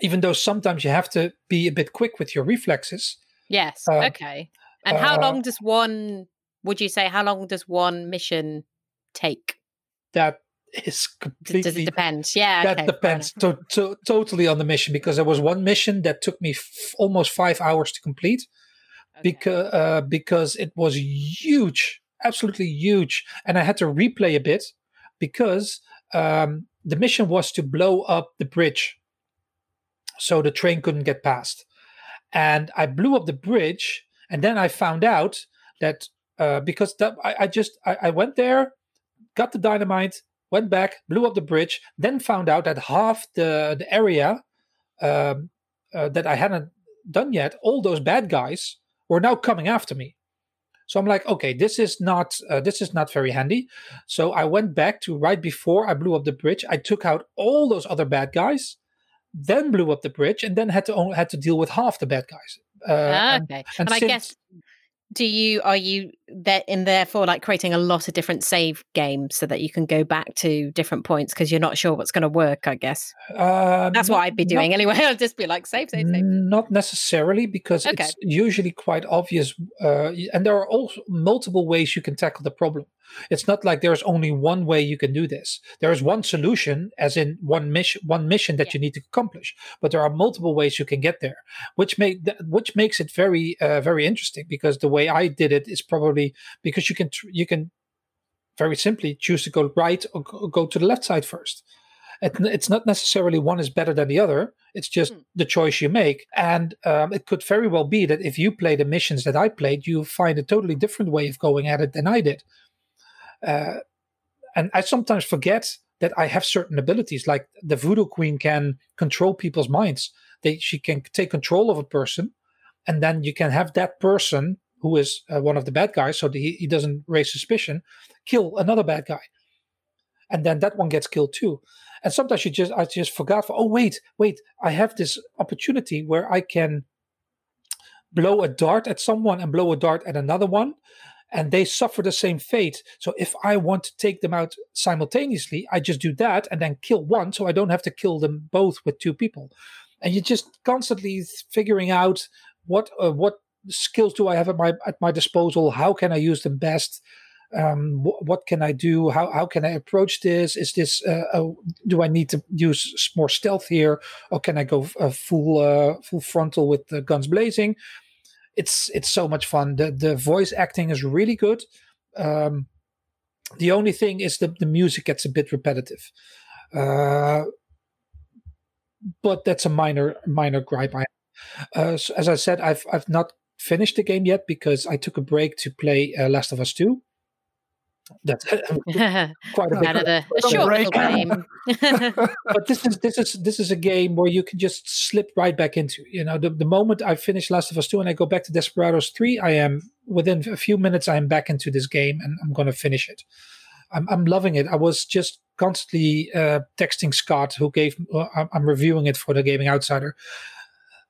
Speaker 2: Even though sometimes you have to be a bit quick with your reflexes.
Speaker 3: Yes. Uh, okay. And how uh, long does one? Would you say how long does one mission take?
Speaker 2: That is completely
Speaker 3: does it depend? Yeah
Speaker 2: that okay, depends. to, to, totally on the mission because there was one mission that took me f- almost five hours to complete okay. because uh, because it was huge absolutely huge and i had to replay a bit because um, the mission was to blow up the bridge so the train couldn't get past. And i blew up the bridge and then i found out that uh, because that I, I just I, I went there got the dynamite went back, blew up the bridge, then found out that half the, the area um, uh, that I hadn't done yet, all those bad guys were now coming after me. So I'm like, okay, this is not uh, this is not very handy. So I went back to right before I blew up the bridge. I took out all those other bad guys, then blew up the bridge, and then had to only, had to deal with half the bad guys.
Speaker 3: Uh, okay, and, and, and I guess do you are you there in therefore like creating a lot of different save games so that you can go back to different points because you're not sure what's going to work i guess? Uh, that's not, what i'd be doing not, anyway. I'll just be like save save save.
Speaker 2: Not necessarily because okay. it's usually quite obvious uh, and there are also multiple ways you can tackle the problem it's not like there's only one way you can do this. There is one solution, as in one mission, one mission that yeah. you need to accomplish. But there are multiple ways you can get there, which make which makes it very uh, very interesting. Because the way I did it is probably because you can you can very simply choose to go right or go to the left side first. It's not necessarily one is better than the other. It's just mm. the choice you make. And um, it could very well be that if you play the missions that I played, you find a totally different way of going at it than I did. Uh, and I sometimes forget that I have certain abilities, like the Voodoo Queen can control people's minds. They she can take control of a person, and then you can have that person who is uh, one of the bad guys, so he, he doesn't raise suspicion, kill another bad guy, and then that one gets killed too. And sometimes you just I just forgot. For, oh wait, wait, I have this opportunity where I can blow a dart at someone and blow a dart at another one, and they suffer the same fate. So if I want to take them out simultaneously, I just do that and then kill one, so I don't have to kill them both with two people. And you're just constantly figuring out what uh, what skills do I have at my at my disposal? How can I use them best? Um, wh- what can I do? How how can I approach this? Is this uh, uh, do I need to use more stealth here, or can I go full uh, full frontal with the guns blazing? It's it's so much fun. The the voice acting is really good. Um, the only thing is the the music gets a bit repetitive. Uh, but that's a minor minor gripe I uh, so as I said, I've I've not finished the game yet because I took a break to play uh, Last of Us Two. That's quite a, bit,
Speaker 3: a, a short break. game.
Speaker 2: but this is this is this is a game where you can just slip right back into. You know, the, the moment I finish Last of Us Two and I go back to Desperados Three, I am within a few minutes I am back into this game and I'm going to finish it. I'm I'm loving it. I was just constantly uh, texting Scott, who gave uh, I'm reviewing it for the Gaming Outsider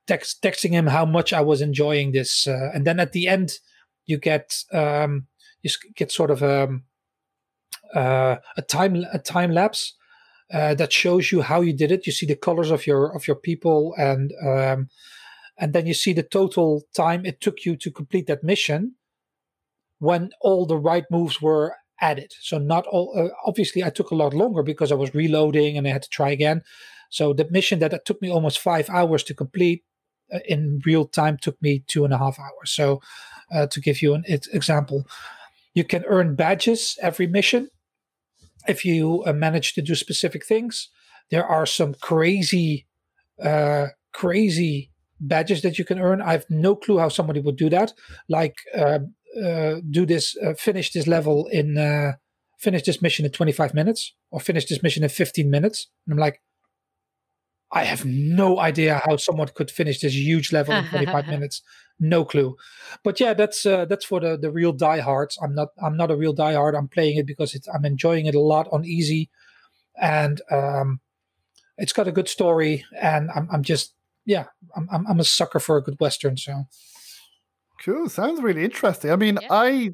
Speaker 2: text, texting him how much I was enjoying this, uh, and then at the end you get um, you get sort of a um, uh, a time a time lapse uh, that shows you how you did it. You see the colors of your of your people, and um, and then you see the total time it took you to complete that mission when all the right moves were added. So not all. Uh, obviously, I took a lot longer because I was reloading and I had to try again. So the mission that it took me almost five hours to complete uh, in real time took me two and a half hours. So, uh, to give you an example, you can earn badges every mission if you uh, manage to do specific things. There are some crazy, uh, crazy badges that you can earn. I have no clue how somebody would do that. Like, uh, uh, do this, finish this level in, finish this mission in 25 minutes, or finish this mission in 15 minutes. And I'm like, I have no idea how someone could finish this huge level in 25 minutes. No clue. But yeah, that's uh, that's for the the real diehards. I'm not I'm not a real diehard. I'm playing it because it's, I'm enjoying it a lot on easy, and um, it's got a good story. And I'm I'm just yeah I'm I'm, I'm a sucker for a good western. So.
Speaker 1: Cool. Sounds really interesting. I mean, yeah. I,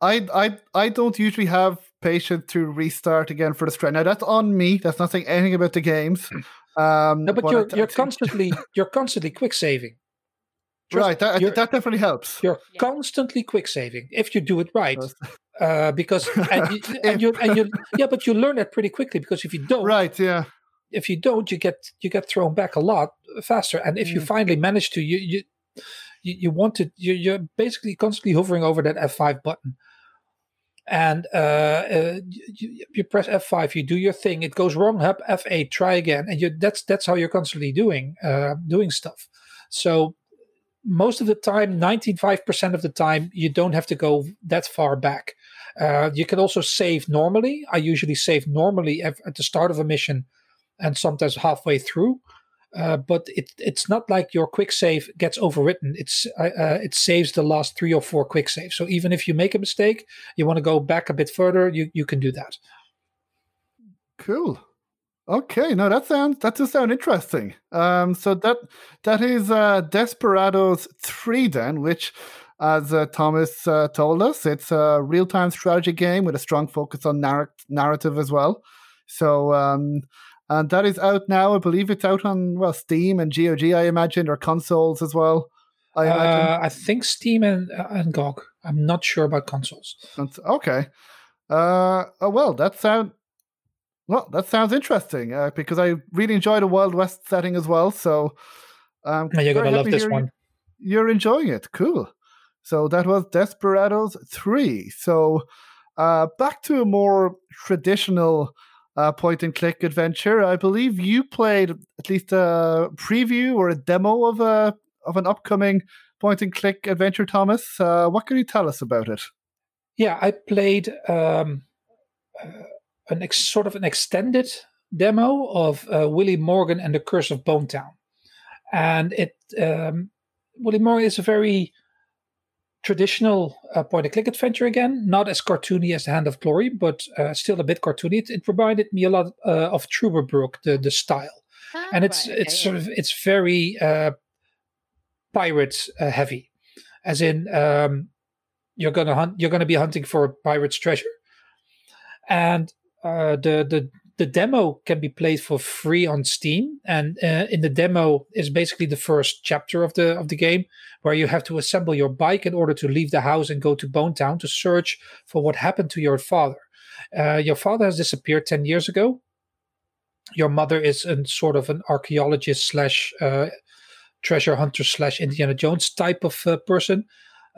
Speaker 1: I, I, I don't usually have patience to restart again for the strike. Now that's on me. That's not saying anything about the games.
Speaker 2: Um, no, but you're, you're constantly you're constantly quick saving.
Speaker 1: Just, right, that, that definitely helps.
Speaker 2: You're yeah. constantly quick saving if you do it right, uh, because and you, and you and you yeah, but you learn that pretty quickly because if you don't,
Speaker 1: right, yeah,
Speaker 2: if you don't, you get you get thrown back a lot faster, and if mm. you finally manage to, you you you, you want to, you're, you're basically constantly hovering over that F five button, and uh, uh, you, you, press F5, you do your thing, it goes wrong, hop F8, try again, and you, that's that's how you're constantly doing uh, doing stuff. So most of the time, 95% of the time, you don't have to go that far back. Uh, you can also save normally. I usually save normally at the start of a mission and sometimes halfway through. Uh, but it, it's not like your quick save gets overwritten. It's uh, uh, it saves the last three or four quick saves. So even if you make a mistake, you want to go back a bit further, you you can do that.
Speaker 1: Cool. Okay, no, that sounds that does sound interesting. Um, so that that is uh, Desperados Three, then, which, as uh, Thomas uh, told us, it's a real time strategy game with a strong focus on narr- narrative as well. So um, and that is out now. I believe it's out on well Steam and GOG, I imagine, or consoles as well.
Speaker 2: I. Uh, I think Steam and uh, and GOG. I'm not sure about consoles.
Speaker 1: okay. Uh, oh, well, that sound well that sounds interesting uh, because I really enjoy the Wild West setting as well. So
Speaker 2: um, you're gonna love this one.
Speaker 1: You're enjoying it. Cool. So that was Desperados Three. So uh, back to a more traditional uh, point and click adventure. I believe you played at least a preview or a demo of a of an upcoming point and click adventure, Thomas. Uh, what can you tell us about it?
Speaker 2: Yeah, I played um, an ex- sort of an extended demo of uh, Willy Morgan and the Curse of Bone Town, and it um, Willy Morgan is a very traditional uh, point and click adventure again, not as cartoony as The Hand of Glory, but uh, still a bit cartoony. It, it reminded me a lot uh, of Trüberbrook, the the style, ah, and it's right, it's sort of it's very uh, pirate uh, heavy, as in um, you're gonna hunt you're gonna be hunting for a pirate's treasure, and uh, the the the demo can be played for free on Steam, and uh, in the demo is basically the first chapter of the of the game, where you have to assemble your bike in order to leave the house and go to Bone Town to search for what happened to your father. Uh, your father has disappeared ten years ago. Your mother is a sort of an archaeologist slash uh, treasure hunter slash Indiana Jones type of uh, person.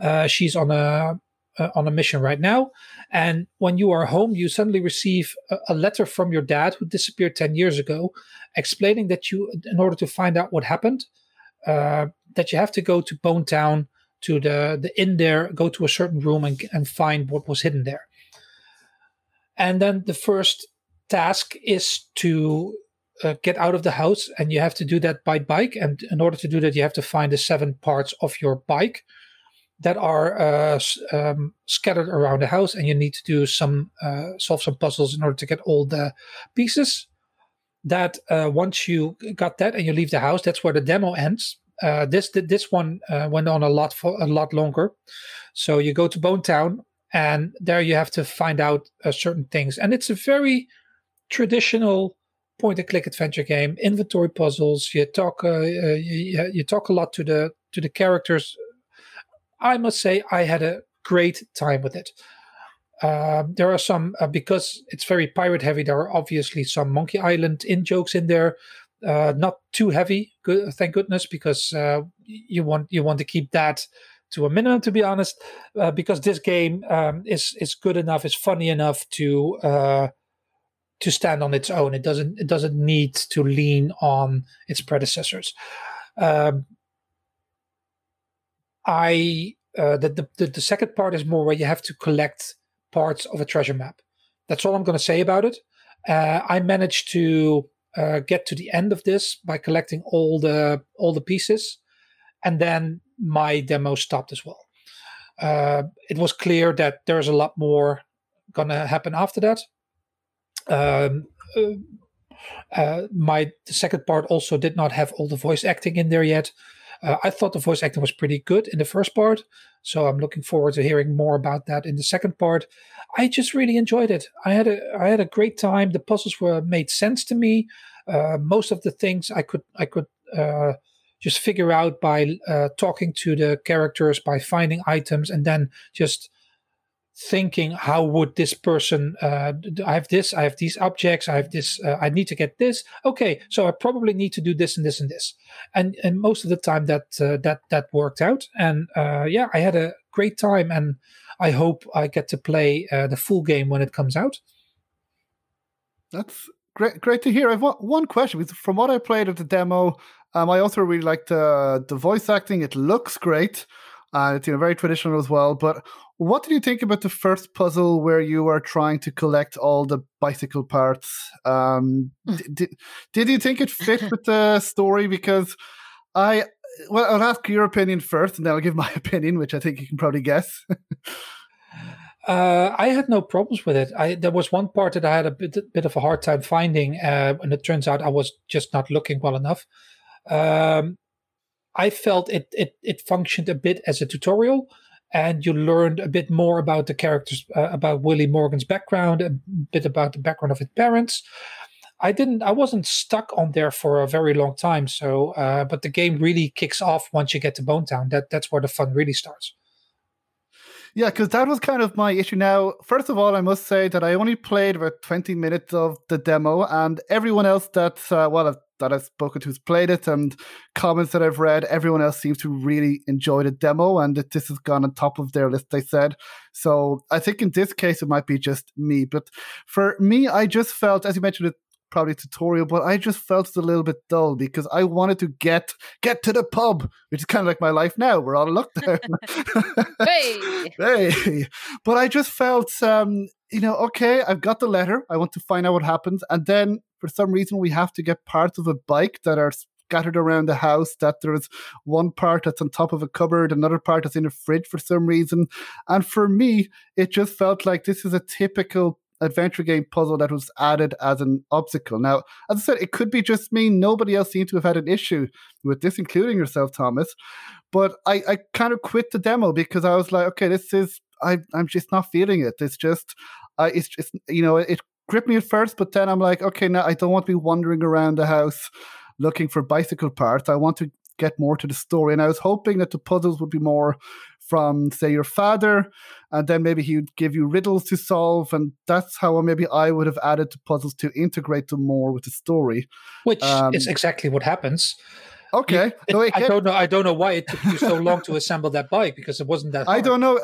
Speaker 2: Uh, she's on a uh, on a mission right now. And when you are home, you suddenly receive a, a, letter from your dad who disappeared 10 years ago, explaining that you, in order to find out what happened, uh, that you have to go to Bone Town, to the, the inn there, go to a certain room and, and find what was hidden there. And then the first task is to uh, get out of the house, and you have to do that by bike. And in order to do that, you have to find the seven parts of your bike that are uh, um, scattered around the house, and you need to do some uh, solve some puzzles in order to get all the pieces. That uh, once you got that and you leave the house, that's where the demo ends. Uh, this this one uh, went on a lot for a lot longer. So you go to Bone Town, and there you have to find out uh, certain things, and it's a very traditional point and click adventure game. Inventory puzzles. You talk you, you talk a lot to the to the characters I must say I had a great time with it. Uh, there are some uh, because it's very pirate heavy. There are obviously some Monkey Island in jokes in there. Uh, not too heavy, good, thank goodness, because uh, you want you want to keep that to a minimum. To be honest, uh, because this game um, is is good enough, is funny enough to uh, to stand on its own. It doesn't it doesn't need to lean on its predecessors. Um, I uh, the, the the second part is more where you have to collect parts of a treasure map. That's all I'm going to say about it. Uh, I managed to uh, get to the end of this by collecting all the all the pieces, and then my demo stopped as well. Uh, it was clear that there's a lot more gonna happen after that. Um, uh, uh, my the second part also did not have all the voice acting in there yet, uh, I thought the voice acting was pretty good in the first part, so I'm looking forward to hearing more about that in the second part. I just really enjoyed it. I had a I had a great time. The puzzles were made sense to me. Uh, most of the things I could I could uh, just figure out by uh, talking to the characters, by finding items, and then just thinking how would this person uh, i have this i have these objects i have this uh, i need to get this. Okay so i probably need to do this and this and this. And and most of the time that uh, that that worked out. And uh, yeah i had a great time and i hope i get to play uh, the full game when it comes out.
Speaker 1: That's great great to hear. I've one question. From what i played of the demo um, i also really liked the the voice acting. It looks great uh, it's you know very traditional as well. But what did you think about the first puzzle where you were trying to collect all the bicycle parts? Um, mm. did, did you think it fit with the story? Because I well, I'll ask your opinion first, and then I'll give my opinion, which I think you can probably guess.
Speaker 2: Uh, I had no problems with it. I there was one part that I had a bit, bit of a hard time finding, uh, and it turns out I was just not looking well enough. Um, I felt it, it, it functioned a bit as a tutorial and you learned a bit more about the characters, uh, about Willy Morgan's background, a bit about the background of his parents. I didn't, I wasn't stuck on there for a very long time. So, uh, but the game really kicks off once you get to Bone Town. That that's where the fun really starts.
Speaker 1: Yeah, because that was kind of my issue. Now, first of all, I must say that I only played about 20 minutes of the demo, and everyone else that, uh, well, that I've spoken to who's played it and comments that I've read, everyone else seems to really enjoy the demo and that this has gone on top of their list, they said. So I think in this case, it might be just me. But for me, I just felt, as you mentioned, it probably tutorial, but I just felt it's a little bit dull because I wanted to get get to the pub, which is kind of like my life now. We're on lockdown.
Speaker 3: hey,
Speaker 1: hey, but I just felt, um, you know, okay, I've got the letter. I want to find out what happens, and then for some reason we have to get parts of a bike that are scattered around the house that there's one part that's on top of a cupboard, another part that's in a fridge for some reason. And for me, it just felt like this is a typical adventure game puzzle that was added as an obstacle. Now, as I said, it could be just me. Nobody else seemed to have had an issue with this, including yourself, Thomas. But I, I kind of quit the demo because I was like, okay, this is I I'm just not feeling it. It's just I it's just you know, it gripped me at first, but then I'm like, okay, now I don't want to be wandering around the house looking for bicycle parts. I want to get more to the story. And I was hoping that the puzzles would be more from, say, your father, and then maybe he would give you riddles to solve. And that's how maybe I would have added the puzzles to integrate them more with the story.
Speaker 2: Which um, is exactly what happens.
Speaker 1: Okay.
Speaker 2: No, I don't know. I don't know why it took you so long to assemble that bike because it wasn't that. Hard.
Speaker 1: I don't know.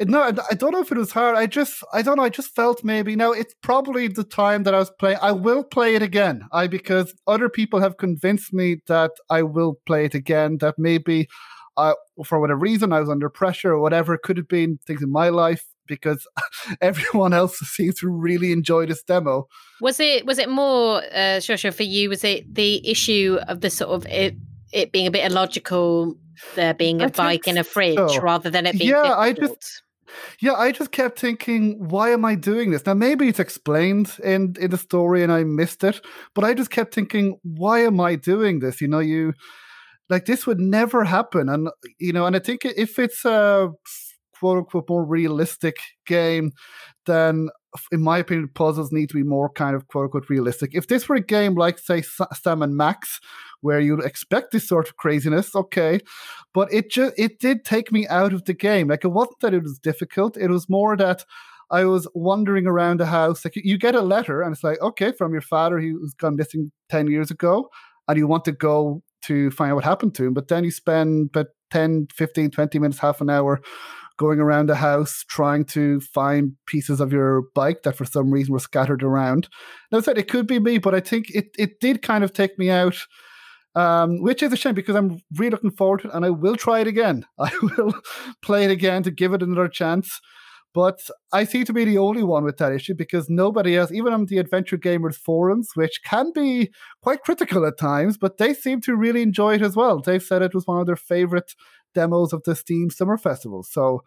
Speaker 1: No, I don't know if it was hard. I just, I don't know. I just felt maybe now it's probably the time that I was playing. I will play it again. I because other people have convinced me that I will play it again. That maybe, I, for whatever reason, I was under pressure or whatever. It could have been things in my life because everyone else seems to really enjoy this demo.
Speaker 3: Was it was it more uh Shosha for you? Was it the issue of the sort of it it being a bit illogical, there being a I bike in a fridge so. rather than it being
Speaker 1: yeah,
Speaker 3: difficult?
Speaker 1: I just yeah, I just kept thinking, why am I doing this? Now, maybe it's explained in in the story and I missed it, but I just kept thinking, why am I doing this? You know, you like this would never happen, and you know, and I think if it's a quote unquote more realistic game, then in my opinion, puzzles need to be more kind of quote unquote realistic. If this were a game like, say, Sam and Max, where you'd expect this sort of craziness, okay, but it just it did take me out of the game. Like it wasn't that it was difficult; it was more that I was wandering around the house. Like you get a letter, and it's like, okay, from your father who's gone missing ten years ago, and you want to go to find out what happened to him, but then you spend about 10, 15, 20 minutes, half an hour going around the house trying to find pieces of your bike that for some reason were scattered around. Now, I said it could be me, but I think it, it did kind of take me out, um, which is a shame because I'm really looking forward to it and I will try it again. I will play it again to give it another chance. But I seem to be the only one with that issue because nobody else, even on the Adventure Gamers forums, which can be quite critical at times, but they seem to really enjoy it as well. They've said it was one of their favorite demos of the Steam Summer Festival. So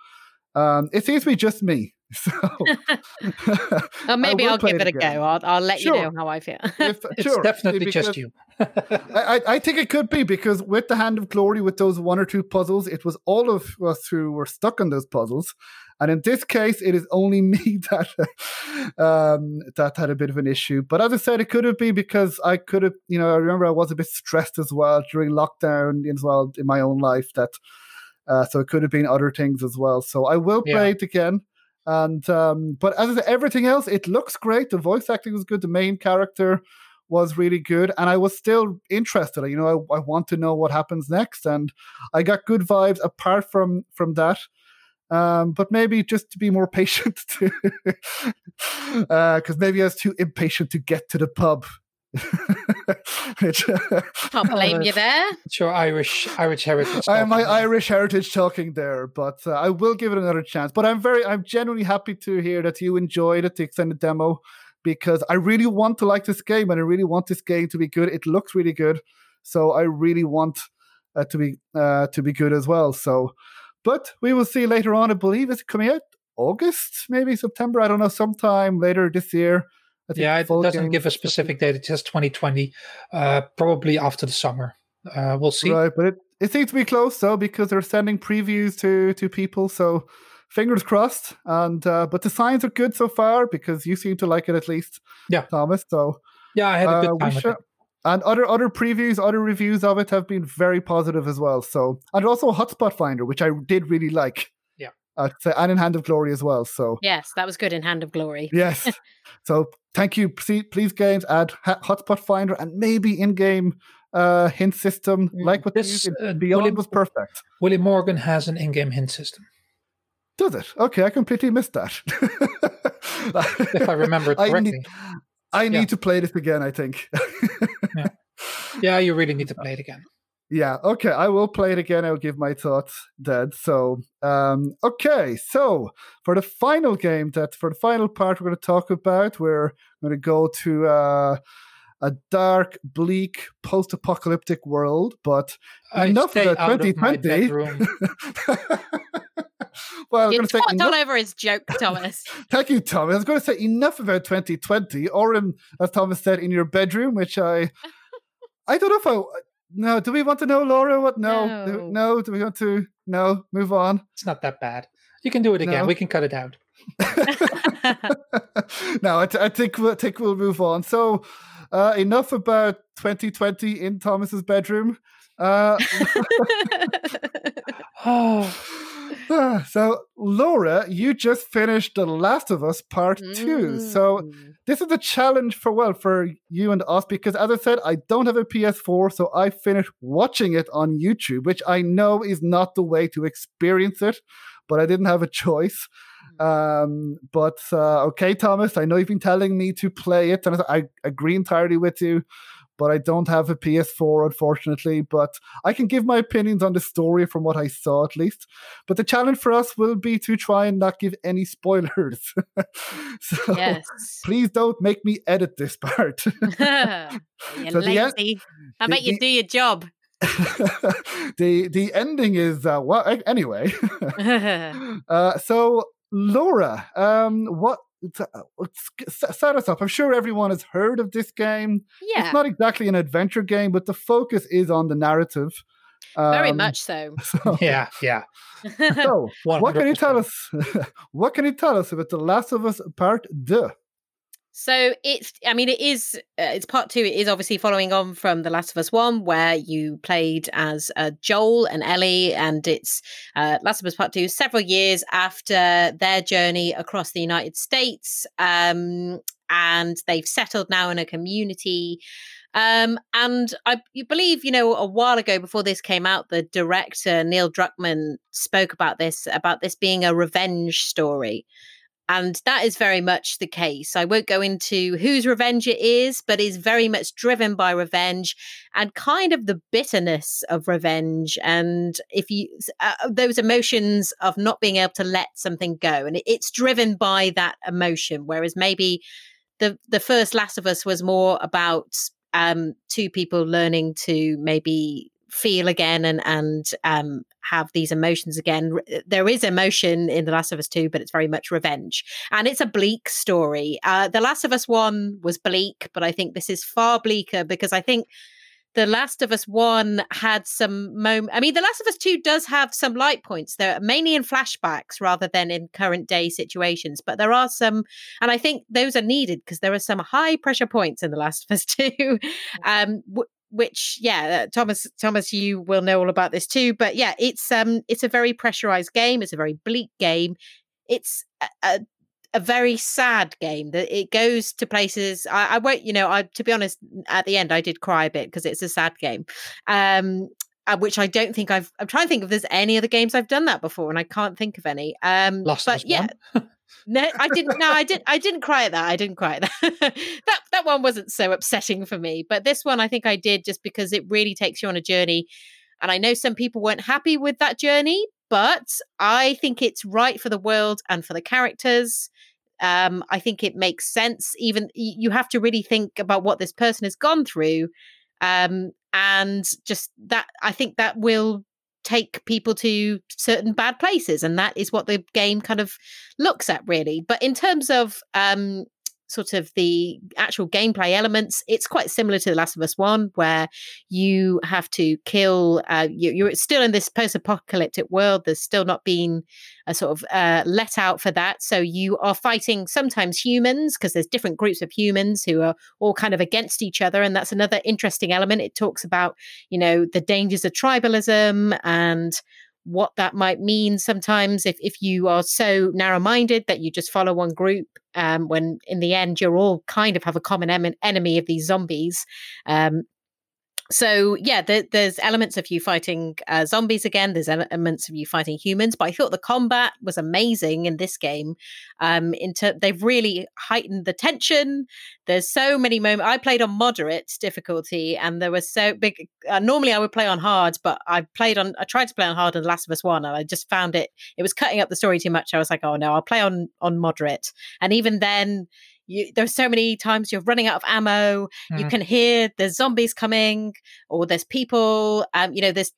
Speaker 1: um, it seems to be just me. So
Speaker 3: well, maybe I'll give it, it a go. I'll, I'll let sure. you know how I feel.
Speaker 2: if, it's sure, definitely because just you.
Speaker 1: I, I think it could be because with the Hand of Glory, with those one or two puzzles, it was all of us who were stuck on those puzzles. And in this case, it is only me that um, that had a bit of an issue. But as I said, it could have been because I could have, you know, I remember I was a bit stressed as well during lockdown as well in my own life. That uh, so it could have been other things as well. So I will play yeah. it again. And um, but as said, everything else, it looks great. The voice acting was good. The main character was really good, and I was still interested. You know, I, I want to know what happens next, and I got good vibes apart from from that. Um, but maybe just to be more patient, because uh, maybe I was too impatient to get to the pub.
Speaker 3: Can't blame you there.
Speaker 2: It's your Irish Irish heritage.
Speaker 1: I am my Irish heritage talking there, but uh, I will give it another chance. But I'm very, I'm genuinely happy to hear that you enjoyed it, the extended demo, because I really want to like this game and I really want this game to be good. It looks really good, so I really want uh, to be uh, to be good as well. So but we will see later on. I believe it's coming out August, maybe September. I don't know, sometime later this year.
Speaker 2: Yeah, it doesn't give a specific date. It's just 2020, uh, probably after the summer. Uh, we'll see.
Speaker 1: Right, but it, it seems to be close though because they're sending previews to to people. So fingers crossed. And uh, but the signs are good so far because you seem to like it at least.
Speaker 2: Yeah,
Speaker 1: Thomas. So
Speaker 2: yeah, I had a good uh, time.
Speaker 1: And other other previews, other reviews of it have been very positive as well. So and also Hotspot Finder, which I did really like.
Speaker 2: Yeah.
Speaker 1: I'd say, and in Hand of Glory as well. So
Speaker 3: yes, that was good in Hand of Glory.
Speaker 1: Yes. so thank you. Please, please games add Hotspot Finder and maybe in-game uh, hint system mm. like what this uh, Beyond Willie, was perfect.
Speaker 2: Willy Morgan has an in-game hint system.
Speaker 1: Does it? Okay, I completely missed that.
Speaker 2: if I remember correctly. I need,
Speaker 1: I need yeah. to play this again. I think.
Speaker 2: yeah. yeah, you really need to play it again.
Speaker 1: Yeah, okay, I will play it again. I'll give my thoughts dead. So, um, okay, so for the final game, that for the final part we're going to talk about, we're going to go to uh, a dark, bleak, post-apocalyptic world. But
Speaker 2: I
Speaker 1: enough
Speaker 2: of
Speaker 1: that 2020.
Speaker 3: well, I was going to say enough... over his joke, Thomas.
Speaker 1: Thank you, Thomas. I was going to say enough about 2020, or in, as Thomas said, in your bedroom, which I, I don't know if I no, do we want to know, Laura? What? No, no. Do, no. Do we want to? No, move on.
Speaker 2: It's not that bad. You can do it again. No. We can cut it out.
Speaker 1: no, I, t- I think we'll, I think we'll move on. So, uh, enough about 2020 in Thomas's bedroom. Uh, oh. so, Laura, you just finished The Last of Us Part mm. 2. So, mm. this is a challenge for, well, for you and us because, as I said, I don't have a PS4, so I finished watching it on YouTube, which I know is not the way to experience it, but I didn't have a choice. Mm. Um, but uh, okay, Thomas, I know you've been telling me to play it, and I agree entirely with you but I don't have a PS4, unfortunately. But I can give my opinions on the story from what I saw, at least. But the challenge for us will be to try and not give any spoilers. so yes. please don't make me edit this part.
Speaker 3: You're so lazy. En- How about the, you do your job?
Speaker 1: the the ending is uh, well anyway. uh, so Laura, um, what set us up. I'm sure everyone has heard of this game.
Speaker 3: Yeah.
Speaker 1: It's not exactly an adventure game, but the focus is on the narrative.
Speaker 3: Um, Very much so.
Speaker 2: so yeah, yeah.
Speaker 1: so, 100%. what can you tell us? what can you tell us about The Last of Us Part Two?
Speaker 3: So it's, I mean, it is, uh, it's part two. It is obviously following on from The Last of Us One, where you played as uh, Joel and Ellie, and it's uh, Last of Us Part Two, several years after their journey across the United States. Um, and they've settled now in a community. Um, and I believe, you know, a while ago before this came out, the director Neil Druckmann spoke about this, about this being a revenge story. And that is very much the case. I won't go into whose revenge it is, but is very much driven by revenge and kind of the bitterness of revenge. And if you, uh, uh, those emotions of not being able to let something go. And it's driven by that emotion. Whereas maybe the, the first Last of Us was more about um, two people learning to maybe feel again and and um, have these emotions again. Uh, there is emotion in The Last of Us 2, but it's very much revenge. And it's a bleak story. Uh, the Last of Us 1 was bleak, but I think this is far bleaker because I think The Last of Us 1 had some moment. I mean, The Last of Us 2 does have some light points. They're mainly in flashbacks rather than in current day situations, but there are some, and I think those are needed because there are some high pressure points in The Last of Us 2. Um, w- which yeah thomas thomas you will know all about this too but yeah it's um it's a very pressurized game it's a very bleak game it's a, a, a very sad game that it goes to places I, I, won't you know i to be honest at the end i did cry a bit because it's a sad game um uh, which I don't think I've. I'm trying to think if there's any other games I've done that before, and I can't think of any. Um,
Speaker 2: Lost
Speaker 3: but yeah, No, I didn't. No, I didn't. I didn't cry at that. I didn't cry at that. that that one wasn't so upsetting for me. But this one, I think I did just because it really takes you on a journey. And I know some people weren't happy with that journey, but I think it's right for the world and for the characters. Um, I think it makes sense. Even you have to really think about what this person has gone through, um, and just that. I think that will take people to certain bad places and that is what the game kind of looks at really. But in terms of um sort of the actual gameplay elements, it's quite similar to The Last of Us One, where you have to kill. Uh, you, are still in this post-apocalyptic world. There's still not been a sort of uh, let out for that. So you are fighting sometimes humans because there's different groups of humans who are all kind of against each other, and that's another interesting element. It talks about you know the dangers of tribalism and what that might mean sometimes if, if you are so narrow-minded that you just follow one group um, when in the end you're all kind of have a common em- enemy of these zombies um, so yeah, there, there's elements of you fighting uh, zombies again. There's elements of you fighting humans, but I thought the combat was amazing in this game. Um, into they've really heightened the tension. There's so many moments. I played on moderate difficulty, and there was so big. Uh, normally, I would play on hard, but I played on. I tried to play on hard in The Last of Us One, and I just found it. It was cutting up the story too much. I was like, oh no, I'll play on on moderate. And even then, you, there's so many times you're running out of ammo. Mm. You can hear there's zombies coming, or there's people. Um, you know, there's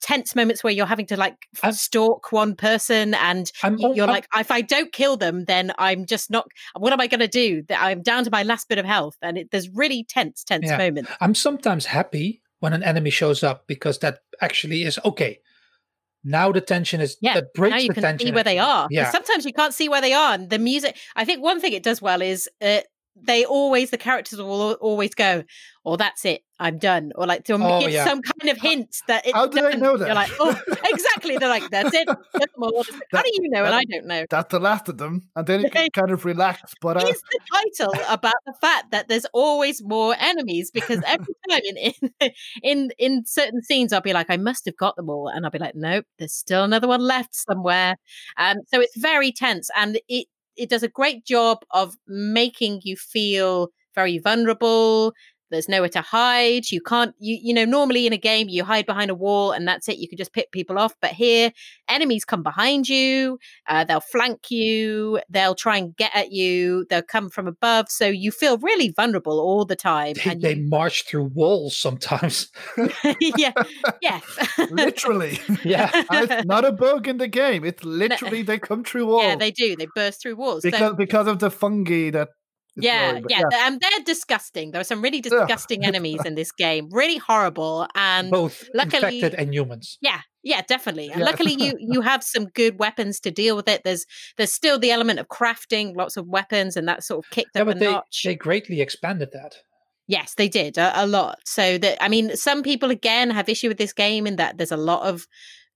Speaker 3: tense moments where you're having to like I'm, stalk one person, and I'm, you're I'm, like, if I don't kill them, then I'm just not. What am I going to do? I'm down to my last bit of health, and it, there's really tense, tense yeah. moments.
Speaker 2: I'm sometimes happy when an enemy shows up because that actually is okay. Now the tension is yeah. That breaks
Speaker 3: now you
Speaker 2: can
Speaker 3: tension.
Speaker 2: see
Speaker 3: where they are. Yeah. Sometimes you can't see where they are. And the music. I think one thing it does well is uh, they always the characters will always go, "Or oh, that's it, I'm done," or like to oh, give yeah. some kind of hint that it's
Speaker 1: how do
Speaker 3: done.
Speaker 1: they know that?
Speaker 3: You're like, "Oh, exactly." They're like, "That's it." how do you know? That, and I don't know.
Speaker 1: That's the last of them, and then you can kind of relax. But
Speaker 3: uh... is the title about the fact that there's always more enemies because every time in, in in in certain scenes, I'll be like, "I must have got them all," and I'll be like, "Nope, there's still another one left somewhere." Um, so it's very tense, and it it does a great job of making you feel very vulnerable there's nowhere to hide you can't you you know normally in a game you hide behind a wall and that's it you can just pick people off but here enemies come behind you uh, they'll flank you they'll try and get at you they'll come from above so you feel really vulnerable all the time
Speaker 2: they, they
Speaker 3: you...
Speaker 2: march through walls sometimes.
Speaker 3: Yeah yeah.
Speaker 1: Literally.
Speaker 2: Yeah.
Speaker 1: It's not a bug in the game it's literally no. they come through walls.
Speaker 3: yeah they do they burst through walls
Speaker 1: because,
Speaker 3: so...
Speaker 1: because of the fungi that
Speaker 3: yeah, yeah, yeah, and they're disgusting. There are some really disgusting enemies in this game, really horrible, and
Speaker 2: both luckily, infected and humans.
Speaker 3: Yeah, yeah, definitely. And yeah. luckily, you you have some good weapons to deal with it. There's there's still the element of crafting, lots of weapons, and that sort of kicked yeah, up a
Speaker 2: they,
Speaker 3: notch.
Speaker 2: They greatly expanded that.
Speaker 3: Yes, they did a, a lot. So that I mean, some people again have issue with this game in that there's a lot of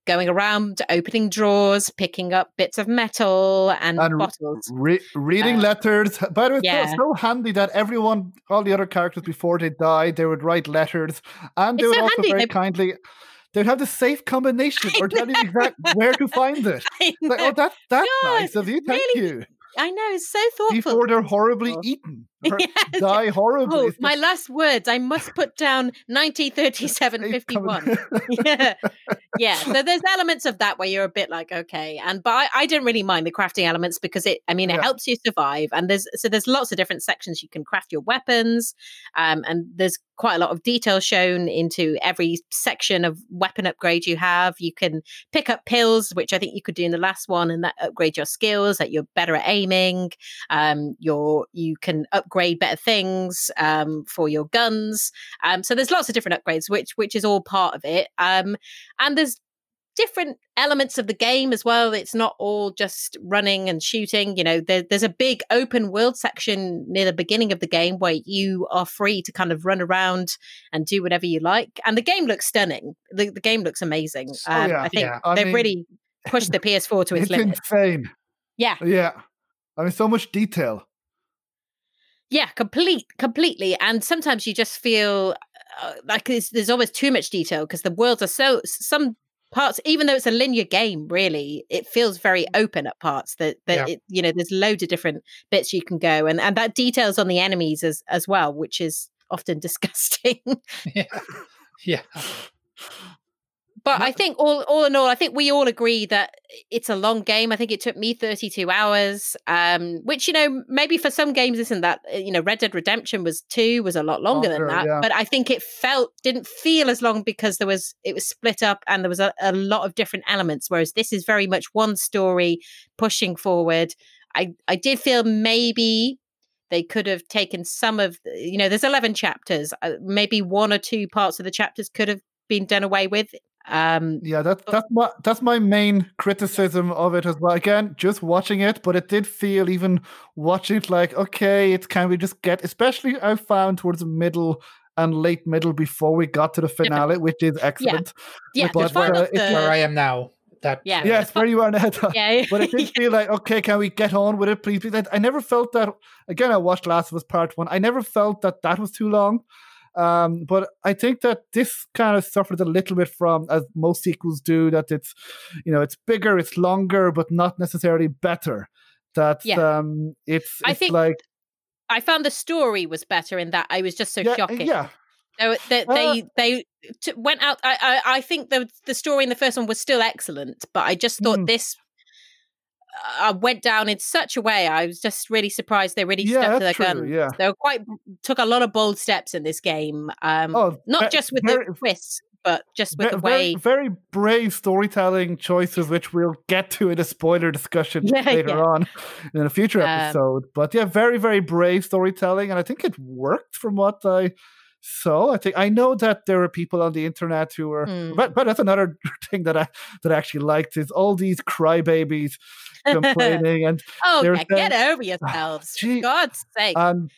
Speaker 3: going around opening drawers, picking up bits of metal and, and bottles.
Speaker 1: Re- reading uh, letters. By the way, yeah. it's so handy that everyone, all the other characters before they died, they would write letters. And they it's would so also handy. very they... kindly they'd have the safe combination or tell you exactly where to find it. Like, oh, that, that's God, nice of you. Thank really, you.
Speaker 3: I know, it's so thoughtful.
Speaker 1: Before they're horribly eaten. yes. Die horribly.
Speaker 3: Oh, my last words. I must put down 1937-51. yeah. Yeah. So there's elements of that where you're a bit like, okay. And but I, I didn't really mind the crafting elements because it I mean it yeah. helps you survive. And there's so there's lots of different sections you can craft your weapons. Um, and there's quite a lot of detail shown into every section of weapon upgrade you have. You can pick up pills, which I think you could do in the last one, and that upgrade your skills, that you're better at aiming. Um, you're you can upgrade better things um, for your guns. Um, so there's lots of different upgrades, which which is all part of it. Um, and there's different elements of the game as well. It's not all just running and shooting. You know, there, there's a big open world section near the beginning of the game where you are free to kind of run around and do whatever you like. And the game looks stunning. The, the game looks amazing. Um, yeah. I think yeah. I they've mean, really pushed the PS4 to its,
Speaker 1: it's
Speaker 3: limits.
Speaker 1: insane.
Speaker 3: Yeah.
Speaker 1: Yeah. I mean, so much detail.
Speaker 3: Yeah, complete, completely. And sometimes you just feel uh, like there's, there's always too much detail because the worlds are so some parts even though it's a linear game really it feels very open at parts that that yeah. it, you know there's loads of different bits you can go and and that details on the enemies as as well which is often disgusting
Speaker 2: yeah yeah
Speaker 3: but I think all all in all, I think we all agree that it's a long game. I think it took me 32 hours, um, which you know maybe for some games isn't that uh, you know Red Dead Redemption was two was a lot longer, longer than that. Yeah. But I think it felt didn't feel as long because there was it was split up and there was a, a lot of different elements. Whereas this is very much one story pushing forward. I I did feel maybe they could have taken some of you know there's 11 chapters uh, maybe one or two parts of the chapters could have been done away with um,
Speaker 1: yeah, that's that's my that's my main criticism of it as well. Again, just watching it, but it did feel even watching it like okay, it's can we just get? Especially I found towards the middle and late middle before we got to the finale, yeah. which is excellent.
Speaker 3: Yeah, yeah but, uh,
Speaker 2: the... where I am now. That
Speaker 3: yeah,
Speaker 1: yes, where you are now. yeah, but it did feel like okay, can we get on with it, please? I never felt that. Again, I watched Last of Us Part One. I never felt that that was too long. Um, but I think that this kind of suffered a little bit from, as most sequels do, that it's, you know, it's bigger, it's longer, but not necessarily better. That yeah. um, it's, it's I think like
Speaker 3: I found the story was better in that I was just so
Speaker 1: yeah,
Speaker 3: shocking.
Speaker 1: Yeah.
Speaker 3: They uh, they, they t- went out. I, I I think the the story in the first one was still excellent, but I just thought mm. this uh, went down in such a way. I was just really surprised they really
Speaker 1: yeah,
Speaker 3: stuck to their
Speaker 1: true,
Speaker 3: gun.
Speaker 1: Yeah.
Speaker 3: They were quite took a lot of bold steps in this game. Um, oh, not just with very, the twists, but just with the way
Speaker 1: very, very brave storytelling choices, which we'll get to in a spoiler discussion yeah, later yeah. on in a future um, episode. Um, but yeah, very very brave storytelling, and I think it worked from what I so I think I know that there are people on the internet who are, mm. but, but that's another thing that I that I actually liked is all these crybabies complaining and
Speaker 3: oh, yeah, saying, get over yourselves, gee, for God's sake.
Speaker 1: And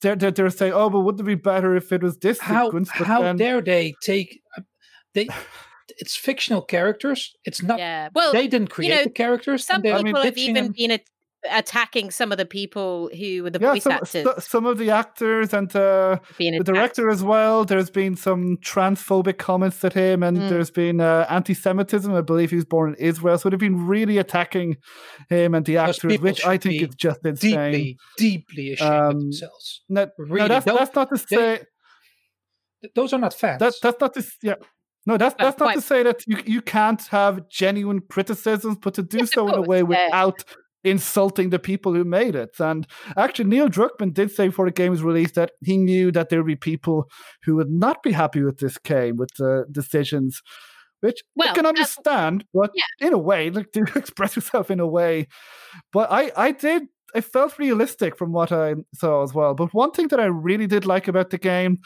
Speaker 1: they're, they're, they're, saying, oh, but wouldn't it be better if it was this
Speaker 2: how,
Speaker 1: sequence?
Speaker 2: But how then... dare they take uh, they? It's fictional characters. It's not.
Speaker 3: Yeah. Well,
Speaker 2: they didn't create
Speaker 3: you know,
Speaker 2: the characters.
Speaker 3: Some people I mean, have even them. been attacking some of the people who were the yeah, voice
Speaker 1: some,
Speaker 3: actors.
Speaker 1: St- some of the actors and uh, the director as well. There's been some transphobic comments at him, and mm. there's been uh, anti-Semitism. I believe he was born in Israel, so they've been really attacking him and the actors, which I think is just insane.
Speaker 2: Deeply, deeply ashamed um, of themselves.
Speaker 1: No, really, no that's, that's, not to say.
Speaker 2: They, those are not fans.
Speaker 1: That, that's not to yeah. No, that's that's not to say that you, you can't have genuine criticisms, but to do yes, so in a way without insulting the people who made it. And actually, Neil Druckmann did say before the game was released that he knew that there would be people who would not be happy with this game, with the decisions, which well, I can understand, uh, but yeah. in a way, like to express yourself in a way. But I, I did it felt realistic from what I saw as well. But one thing that I really did like about the game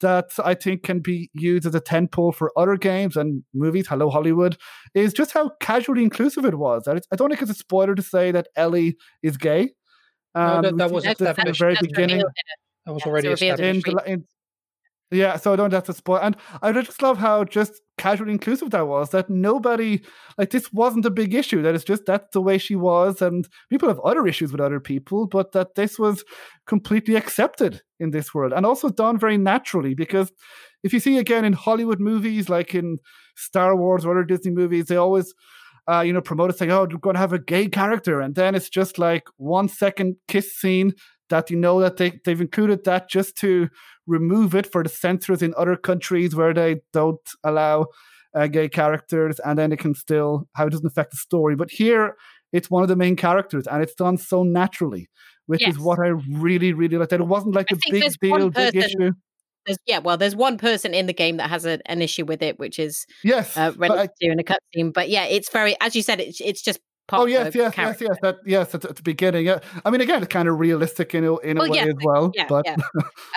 Speaker 1: that I think can be used as a tentpole for other games and movies, Hello Hollywood, is just how casually inclusive it was. I don't think it's a spoiler to say that Ellie is gay.
Speaker 2: Um, no, that, that was
Speaker 1: at the very beginning.
Speaker 2: That was already established.
Speaker 1: In, in, yeah, so I don't have to spoil. And I just love how just casually inclusive that was. That nobody, like, this wasn't a big issue. That it's just that's the way she was. And people have other issues with other people, but that this was completely accepted in this world and also done very naturally. Because if you see again in Hollywood movies, like in Star Wars or other Disney movies, they always, uh, you know, promote it saying, oh, we're going to have a gay character. And then it's just like one second kiss scene that you know that they, they've included that just to remove it for the censors in other countries where they don't allow uh, gay characters, and then it can still how it doesn't affect the story. But here, it's one of the main characters, and it's done so naturally, which yes. is what I really, really like. That it wasn't like I a big deal, big issue.
Speaker 3: There's, yeah, well, there's one person in the game that has a, an issue with it, which is
Speaker 1: yes,
Speaker 3: uh, relative I, to in a cutscene. But yeah, it's very, as you said, it's it's just
Speaker 1: oh yes, yes, yes, yes, that, yes. At, at, the beginning, yeah. I mean, again, it's kind of realistic in a in a well, way yeah, as well. Yeah, but
Speaker 3: yeah.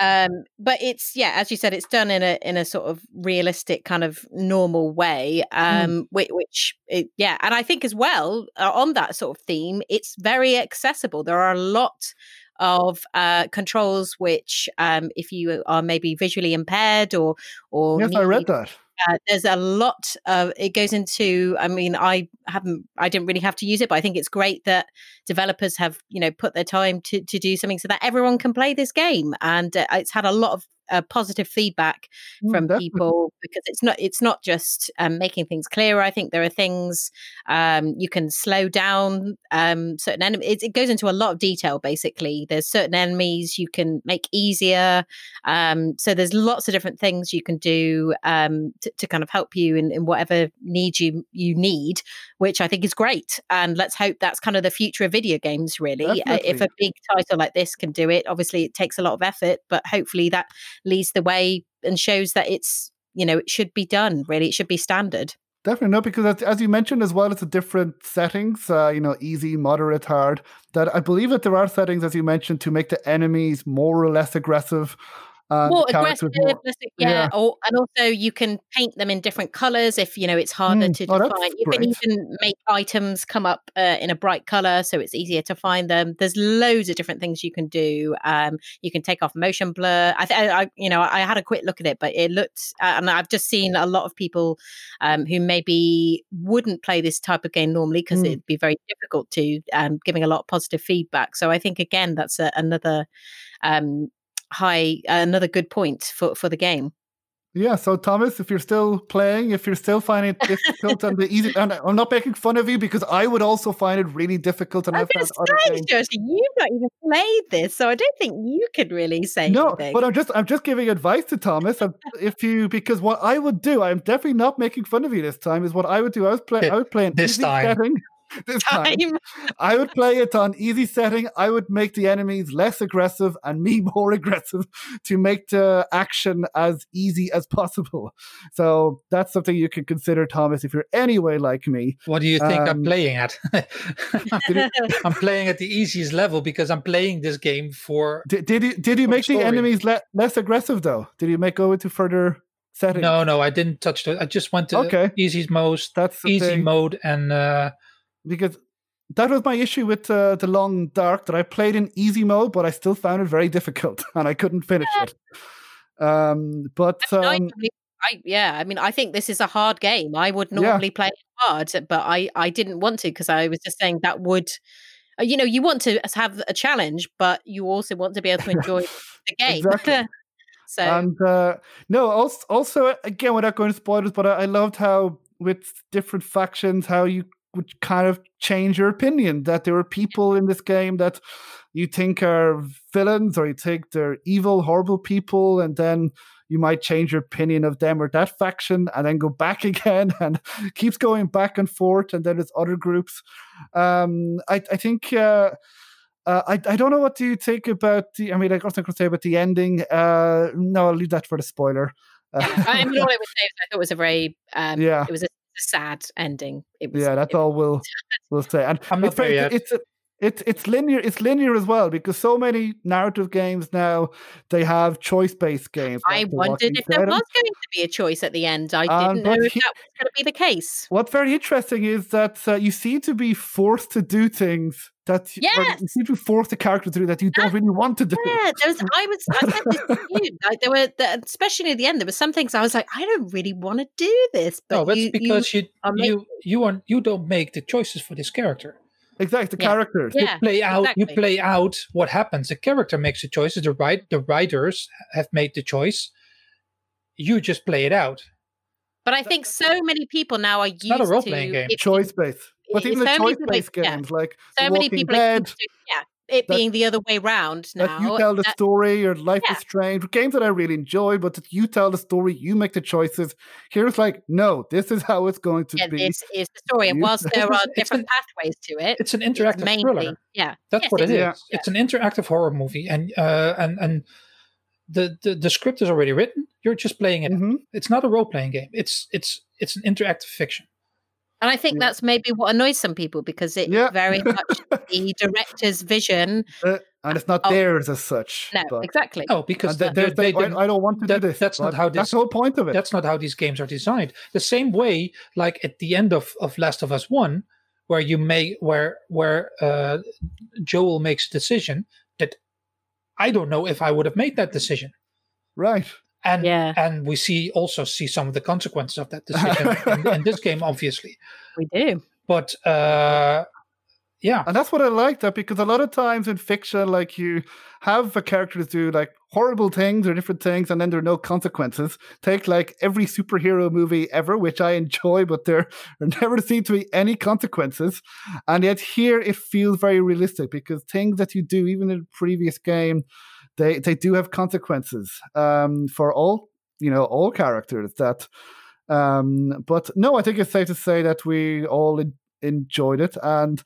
Speaker 3: um, but it's yeah, as you said, it's done in a in a sort of realistic kind of normal way. Hmm. Um, mm. which, which it, yeah, and I think as well uh, on that sort of theme, it's very accessible. There are a lot of uh, controls which, um, if you are maybe visually impaired or or
Speaker 1: yes, I read that
Speaker 3: uh, there's a lot of it goes into i mean i haven't i didn't really have to use it but i think it's great that developers have you know put their time to, to do something so that everyone can play this game. And uh, it's had a lot of uh, positive feedback mm, from definitely. people because it's not it's not just um, making things clearer. I think there are things um, you can slow down um, certain enemies. It, it, goes into a lot of detail. Basically, there's certain enemies you can make easier. Um, so there's lots of different things you can do um, to, to, kind of help you in, in whatever need you you need, which I think is great. And let's hope that's kind of the future of video games. Really, uh, if a big title like this can do it, obviously it takes a lot of effort, but hopefully that leads the way and shows that it's you know it should be done really it should be standard.
Speaker 1: Definitely not, because as, you mentioned as well it's a different settings uh, you know easy moderate hard that i believe that there are settings as you mentioned to make the enemies more or less aggressive
Speaker 3: uh, more aggressive, more, yeah. yeah. Or, and also you can paint them in different colors if you know it's harder mm. to oh, define. You can even make items come up uh, in a bright color, so it's easier to find them. There's loads of different things you can do. Um, you can take off motion blur. I, th- I, you know, I had a quick look at it, but it looked, uh, and I've just seen a lot of people um, who maybe wouldn't play this type of game normally because mm. it'd be very difficult to, um, giving a lot of positive feedback. So I think again that's a, another um, high another good point for for the game.
Speaker 1: Yeah, so Thomas, if you're still playing, if you're still finding it difficult and the easy, and I'm not making fun of you because I would also find it really difficult. And
Speaker 3: I
Speaker 1: found
Speaker 3: other games. Josie, you've not even played this, so I don't think you could really say
Speaker 1: no.
Speaker 3: Anything.
Speaker 1: But I'm just, I'm just giving advice to Thomas. if you, because what I would do, I'm definitely not making fun of you this time. Is what I would do. I was playing, I would play an
Speaker 2: this
Speaker 1: easy
Speaker 2: time.
Speaker 1: setting. This time. I would play it on easy setting. I would make the enemies less aggressive and me more aggressive to make the action as easy as possible. So that's something you can consider, Thomas, if you're anyway like me.
Speaker 2: What do you think um, I'm playing at? I'm playing at the easiest level because I'm playing this game for.
Speaker 1: Did, did you did you make the, the enemies le- less aggressive though? Did you make go into further settings?
Speaker 2: No, no, I didn't touch it. I just went to
Speaker 1: okay.
Speaker 2: easy mode, that's easy thing. mode, and uh,
Speaker 1: because that was my issue with uh, the long dark that I played in easy mode, but I still found it very difficult and I couldn't finish it. Um, but um,
Speaker 3: I, yeah, I mean, I think this is a hard game. I would normally yeah. play it hard, but I I didn't want to because I was just saying that would. Uh, you know, you want to have a challenge, but you also want to be able to enjoy the game.
Speaker 1: Exactly. so, and uh, no, also, also again, without going to spoilers, but I, I loved how with different factions, how you would kind of change your opinion that there are people in this game that you think are villains or you think they're evil, horrible people, and then you might change your opinion of them or that faction and then go back again and keeps going back and forth. And then there's other groups. Um, I, I think. Uh, uh, I, I don't know what do you think about the. I mean, I was going to say about the ending. Uh, no, I'll leave that for the spoiler.
Speaker 3: Yeah, I mean, all I would say is I thought it was a very um, yeah. It was a sad ending. It was,
Speaker 1: yeah, that's all we'll we'll say. And
Speaker 2: I'm not
Speaker 1: it's
Speaker 2: very, yet.
Speaker 1: It's it's it's linear. It's linear as well because so many narrative games now they have choice based games.
Speaker 3: I wondered if there was going to be a choice at the end. I um, didn't know if he, that was going to be the case.
Speaker 1: What's very interesting is that uh, you seem to be forced to do things that
Speaker 3: yes.
Speaker 1: you seem to force the character to do that you don't really want to do.
Speaker 3: Yeah, there was. I was. I said this to you. Like there were, the, especially at the end, there were some things I was like, I don't really want to do this. But
Speaker 2: no, that's
Speaker 3: you,
Speaker 2: because you you, you you are you don't make the choices for this character.
Speaker 1: Exactly, the yeah. characters.
Speaker 3: Yeah,
Speaker 2: you play out. Exactly. You play out what happens. The character makes the choices. The right, the writers have made the choice. You just play it out.
Speaker 3: But I think so many people now are used
Speaker 2: not a role playing game.
Speaker 1: Choice based. But even so the choice based games, yeah. like so many people Dead,
Speaker 3: to, yeah, it being the other way round now.
Speaker 1: you tell the that, story your Life yeah. is Strange, games that I really enjoy, but you tell the story, you make the choices. Here's like, no, this is how it's going to
Speaker 3: yeah,
Speaker 1: be.
Speaker 3: This is the story. And whilst there are different an, pathways to it,
Speaker 2: it's an interactive it's mainly, thriller.
Speaker 3: Yeah.
Speaker 2: That's yes, what it is. Yeah. It's an interactive horror movie. And uh and and the, the the script is already written. You're just playing it. Mm-hmm. It's not a role playing game. It's it's it's an interactive fiction.
Speaker 3: And I think that's maybe what annoys some people because it yeah. very much the director's vision.
Speaker 1: Uh, and it's not of, theirs as such.
Speaker 3: No, but. exactly.
Speaker 2: Oh, because
Speaker 1: they, they, they, I don't want to
Speaker 2: that,
Speaker 1: do this.
Speaker 2: That's not how this.
Speaker 1: That's the whole point of it.
Speaker 2: That's not how these games are designed. The same way, like at the end of, of Last of Us One, where you may where where uh, Joel makes a decision that I don't know if I would have made that decision.
Speaker 1: Right
Speaker 2: and
Speaker 3: yeah.
Speaker 2: and we see also see some of the consequences of that decision in, in, this game obviously.
Speaker 3: We do.
Speaker 2: But uh yeah.
Speaker 1: And that's what i like that because a lot of times in fiction like you have a characters do like horrible things or different things and then there are no consequences. Take like every superhero movie ever which i enjoy but there, there never seem to be any consequences. And yet here it feels very realistic because things that you do even in the previous game they they do have consequences um, for all you know all characters that um, but no i think it's safe to say that we all enjoyed it and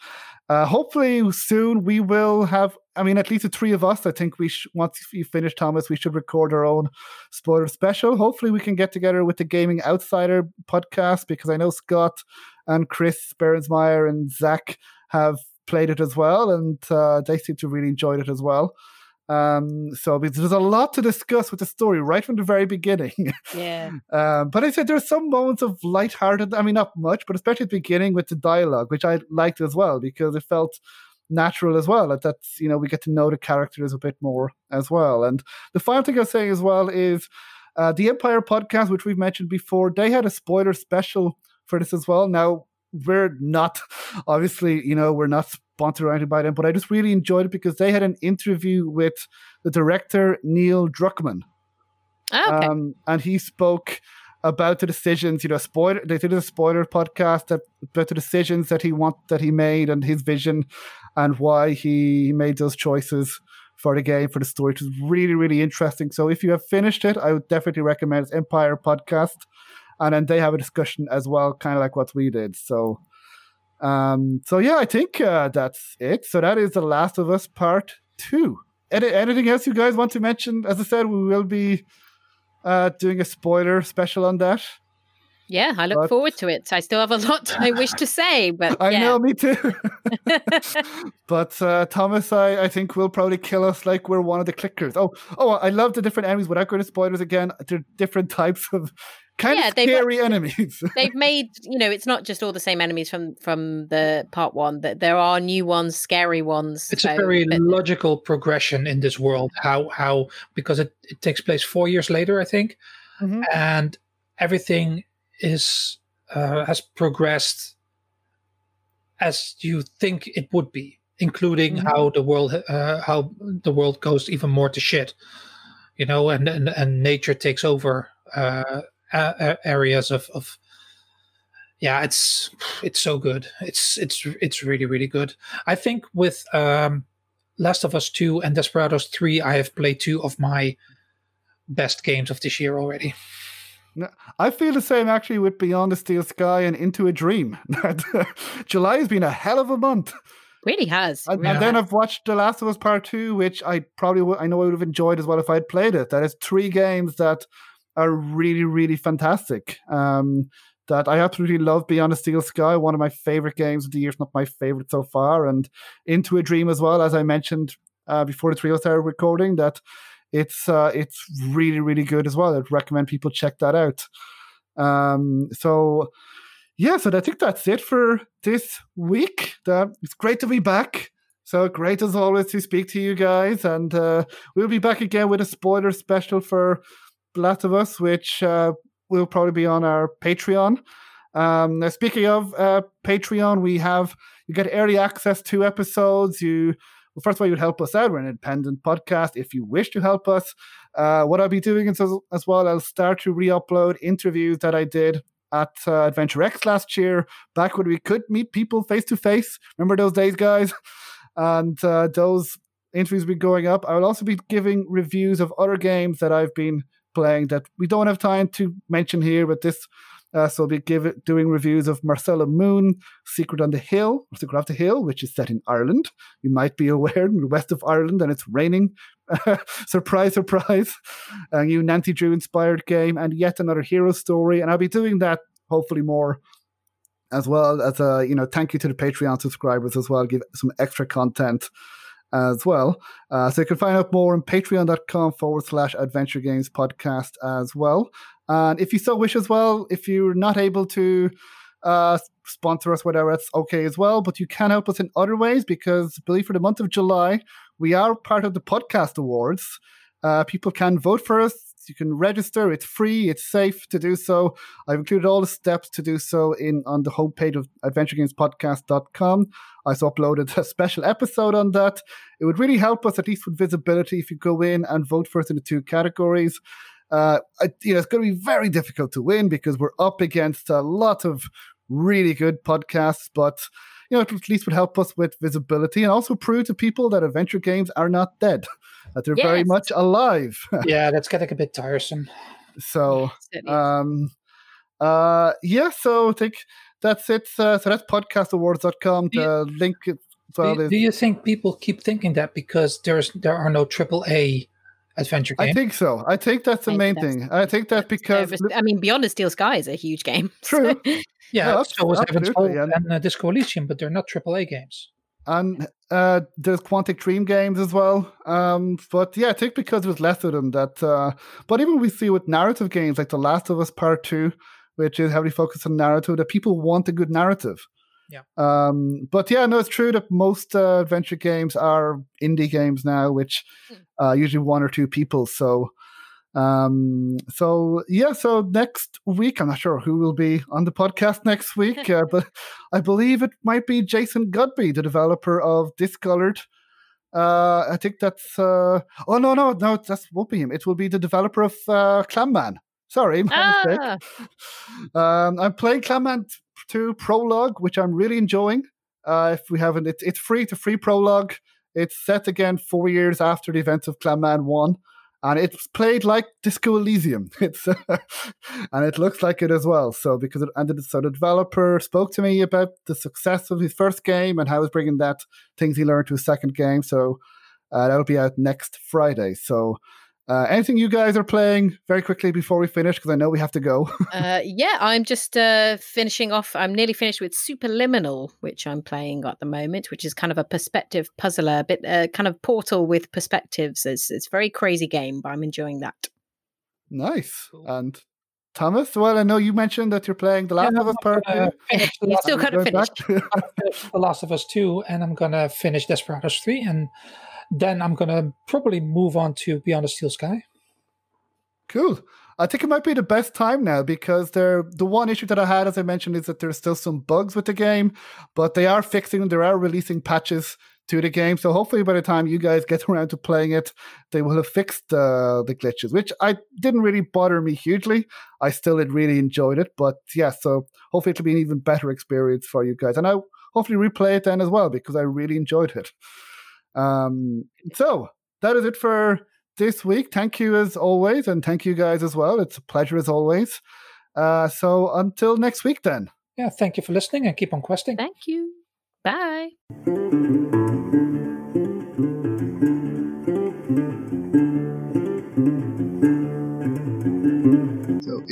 Speaker 1: uh, hopefully soon we will have i mean at least the three of us i think we sh- once you finish thomas we should record our own spoiler special. Hopefully we can get together with the gaming outsider podcast because i know scott and chris Berensmeyer and zach have played it as well and uh, they seem to really enjoyed it as well um, so there's a lot to discuss with the story right from the very beginning.
Speaker 3: Yeah.
Speaker 1: um, but I said there's some moments of lighthearted. I mean, not much, but especially at the beginning with the dialogue, which I liked as well because it felt natural as well. That that's you know we get to know the characters a bit more as well. And the final thing I was saying as well is uh, the Empire podcast, which we've mentioned before. They had a spoiler special for this as well. Now we're not obviously you know we're not sponsored or anything by them, but I just really enjoyed it because they had an interview with the director Neil Druckmann.
Speaker 3: Oh, okay.
Speaker 1: Um, and he spoke about the decisions, you know, spoiler. They did a spoiler podcast that, about the decisions that he want that he made and his vision, and why he made those choices for the game for the story. It was really really interesting. So if you have finished it, I would definitely recommend Empire podcast, and then they have a discussion as well, kind of like what we did. So. Um, so yeah, I think uh, that's it. So that is the Last of Us Part Two. Any, anything else you guys want to mention? As I said, we will be uh, doing a spoiler special on that.
Speaker 3: Yeah, I look but, forward to it. I still have a lot I wish to say, but
Speaker 1: I know, me too. but uh, Thomas, I, I think will probably kill us like we're one of the clickers. Oh, oh, I love the different enemies. Without going to spoilers again, they're different types of kind yeah, of scary they've, enemies.
Speaker 3: they've made you know it's not just all the same enemies from from the part one. That there are new ones, scary ones.
Speaker 2: It's so, a very but, logical progression in this world. How how because it, it takes place four years later, I think, mm-hmm. and everything is uh, has progressed as you think it would be, including mm-hmm. how the world uh, how the world goes even more to shit. You know, and and, and nature takes over uh, uh, areas of, of yeah it's it's so good it's it's it's really really good i think with um last of us 2 and desperados 3 i have played two of my best games of this year already
Speaker 1: I feel the same actually with Beyond the Steel Sky and Into a Dream. July has been a hell of a month.
Speaker 3: Really has.
Speaker 1: And,
Speaker 3: really
Speaker 1: and then I've watched The Last of Us Part Two, which I probably would, I know I would have enjoyed as well if I'd played it. That is three games that are really, really fantastic. Um, that I absolutely love Beyond a Steel Sky, one of my favorite games of the year, if not my favorite so far, and Into a Dream as well, as I mentioned uh, before the trio started recording, that it's uh, it's really, really good as well. I'd recommend people check that out. Um, so yeah, so I think that's it for this week. That it's great to be back. So great as always to speak to you guys, and uh, we'll be back again with a spoiler special for Last of Us, which uh, will probably be on our Patreon. Um, speaking of uh, Patreon, we have you get early access to episodes. You well, first of all, you'd help us out. We're an independent podcast. If you wish to help us, uh, what I'll be doing is, as well, I'll start to re-upload interviews that I did at uh, Adventure X last year, back when we could meet people face to face. Remember those days, guys? And uh, those interviews will be going up. I will also be giving reviews of other games that I've been playing that we don't have time to mention here, but this. Uh, so we'll be give doing reviews of Marcella Moon, Secret on the Hill, Secret of the Hill, which is set in Ireland. You might be aware in the west of Ireland, and it's raining. surprise, surprise! A new Nancy Drew inspired game, and yet another hero story. And I'll be doing that hopefully more as well as a you know thank you to the Patreon subscribers as well. Give some extra content as well. Uh, so you can find out more on patreon.com forward slash adventure games podcast as well. And if you so wish as well, if you're not able to uh, sponsor us, whatever, it's okay as well. But you can help us in other ways because, believe for the month of July, we are part of the podcast awards. Uh, people can vote for us you can register. It's free. It's safe to do so. I've included all the steps to do so in on the homepage of adventuregamespodcast.com. I also uploaded a special episode on that. It would really help us, at least with visibility, if you go in and vote for us in the two categories. Uh, I, you know, it's going to be very difficult to win because we're up against a lot of really good podcasts, but you know, it at least would help us with visibility and also prove to people that adventure games are not dead, that they're yes. very much alive.
Speaker 2: yeah, that's getting a bit tiresome.
Speaker 1: So, um, uh, yeah, so I think that's it. Uh, so that's podcastawards.com. The you, link
Speaker 2: well do, is, do you think people keep thinking that because there's there are no triple A adventure games?
Speaker 1: I think so. I think that's the main thing. I think that because
Speaker 3: I mean, Beyond the Steel Sky is a huge game.
Speaker 1: True.
Speaker 2: So. Yeah, no, so was Heaven's Hope and, and uh, Disco Elysium, but they're not AAA games.
Speaker 1: And uh, there's Quantic Dream games as well. Um, but yeah, I think because there's less of them that. Uh, but even we see with narrative games like The Last of Us Part Two, which is heavily focused on narrative, that people want a good narrative.
Speaker 2: Yeah.
Speaker 1: Um, but yeah, no, it's true that most uh, adventure games are indie games now, which hmm. uh, usually one or two people. So Um, so yeah, so next week, I'm not sure who will be on the podcast next week, uh, but I believe it might be Jason Godbey, the developer of Discolored. Uh, I think that's. Uh, oh no, no, no, that won't be him. It will be the developer of uh, Clamman. Sorry, my ah. mistake. Um, I'm playing Clamman 2 Prologue, which I'm really enjoying. Uh, if we haven't, it, it's free to free prologue. It's set again four years after the events of Clamman 1 and it's played like Disco Elysium. It's and it looks like it as well. So because it, the, so the developer spoke to me about the success of his first game and how he's bringing that things he learned to his second game. So uh, that'll be out next Friday. So uh, anything you guys are playing very quickly before we finish? Because I know we have to go.
Speaker 3: uh, yeah, I'm just uh, finishing off. I'm nearly finished with Superliminal, which I'm playing at the moment, which is kind of a perspective puzzler, a bit uh, kind of portal with perspectives. It's it's a very crazy game, but I'm enjoying that.
Speaker 1: Nice. And Thomas, well, I know you mentioned that you're playing The Last yeah, of Us Part
Speaker 3: Two. You still got to finish.
Speaker 2: the Last of Us Two, and I'm gonna finish Desperados Three, and then I'm going to probably move on to Beyond the Steel Sky.
Speaker 1: Cool. I think it might be the best time now because they're, the one issue that I had, as I mentioned, is that there's still some bugs with the game, but they are fixing them. They are releasing patches to the game. So hopefully by the time you guys get around to playing it, they will have fixed uh, the glitches, which I didn't really bother me hugely. I still had really enjoyed it. But yeah, so hopefully it'll be an even better experience for you guys. And I hopefully replay it then as well because I really enjoyed it. Um, so that is it for this week. Thank you as always, and thank you guys as well. It's a pleasure as always. Uh, so until next week, then.
Speaker 2: Yeah, thank you for listening and keep on questing.
Speaker 3: Thank you. Bye.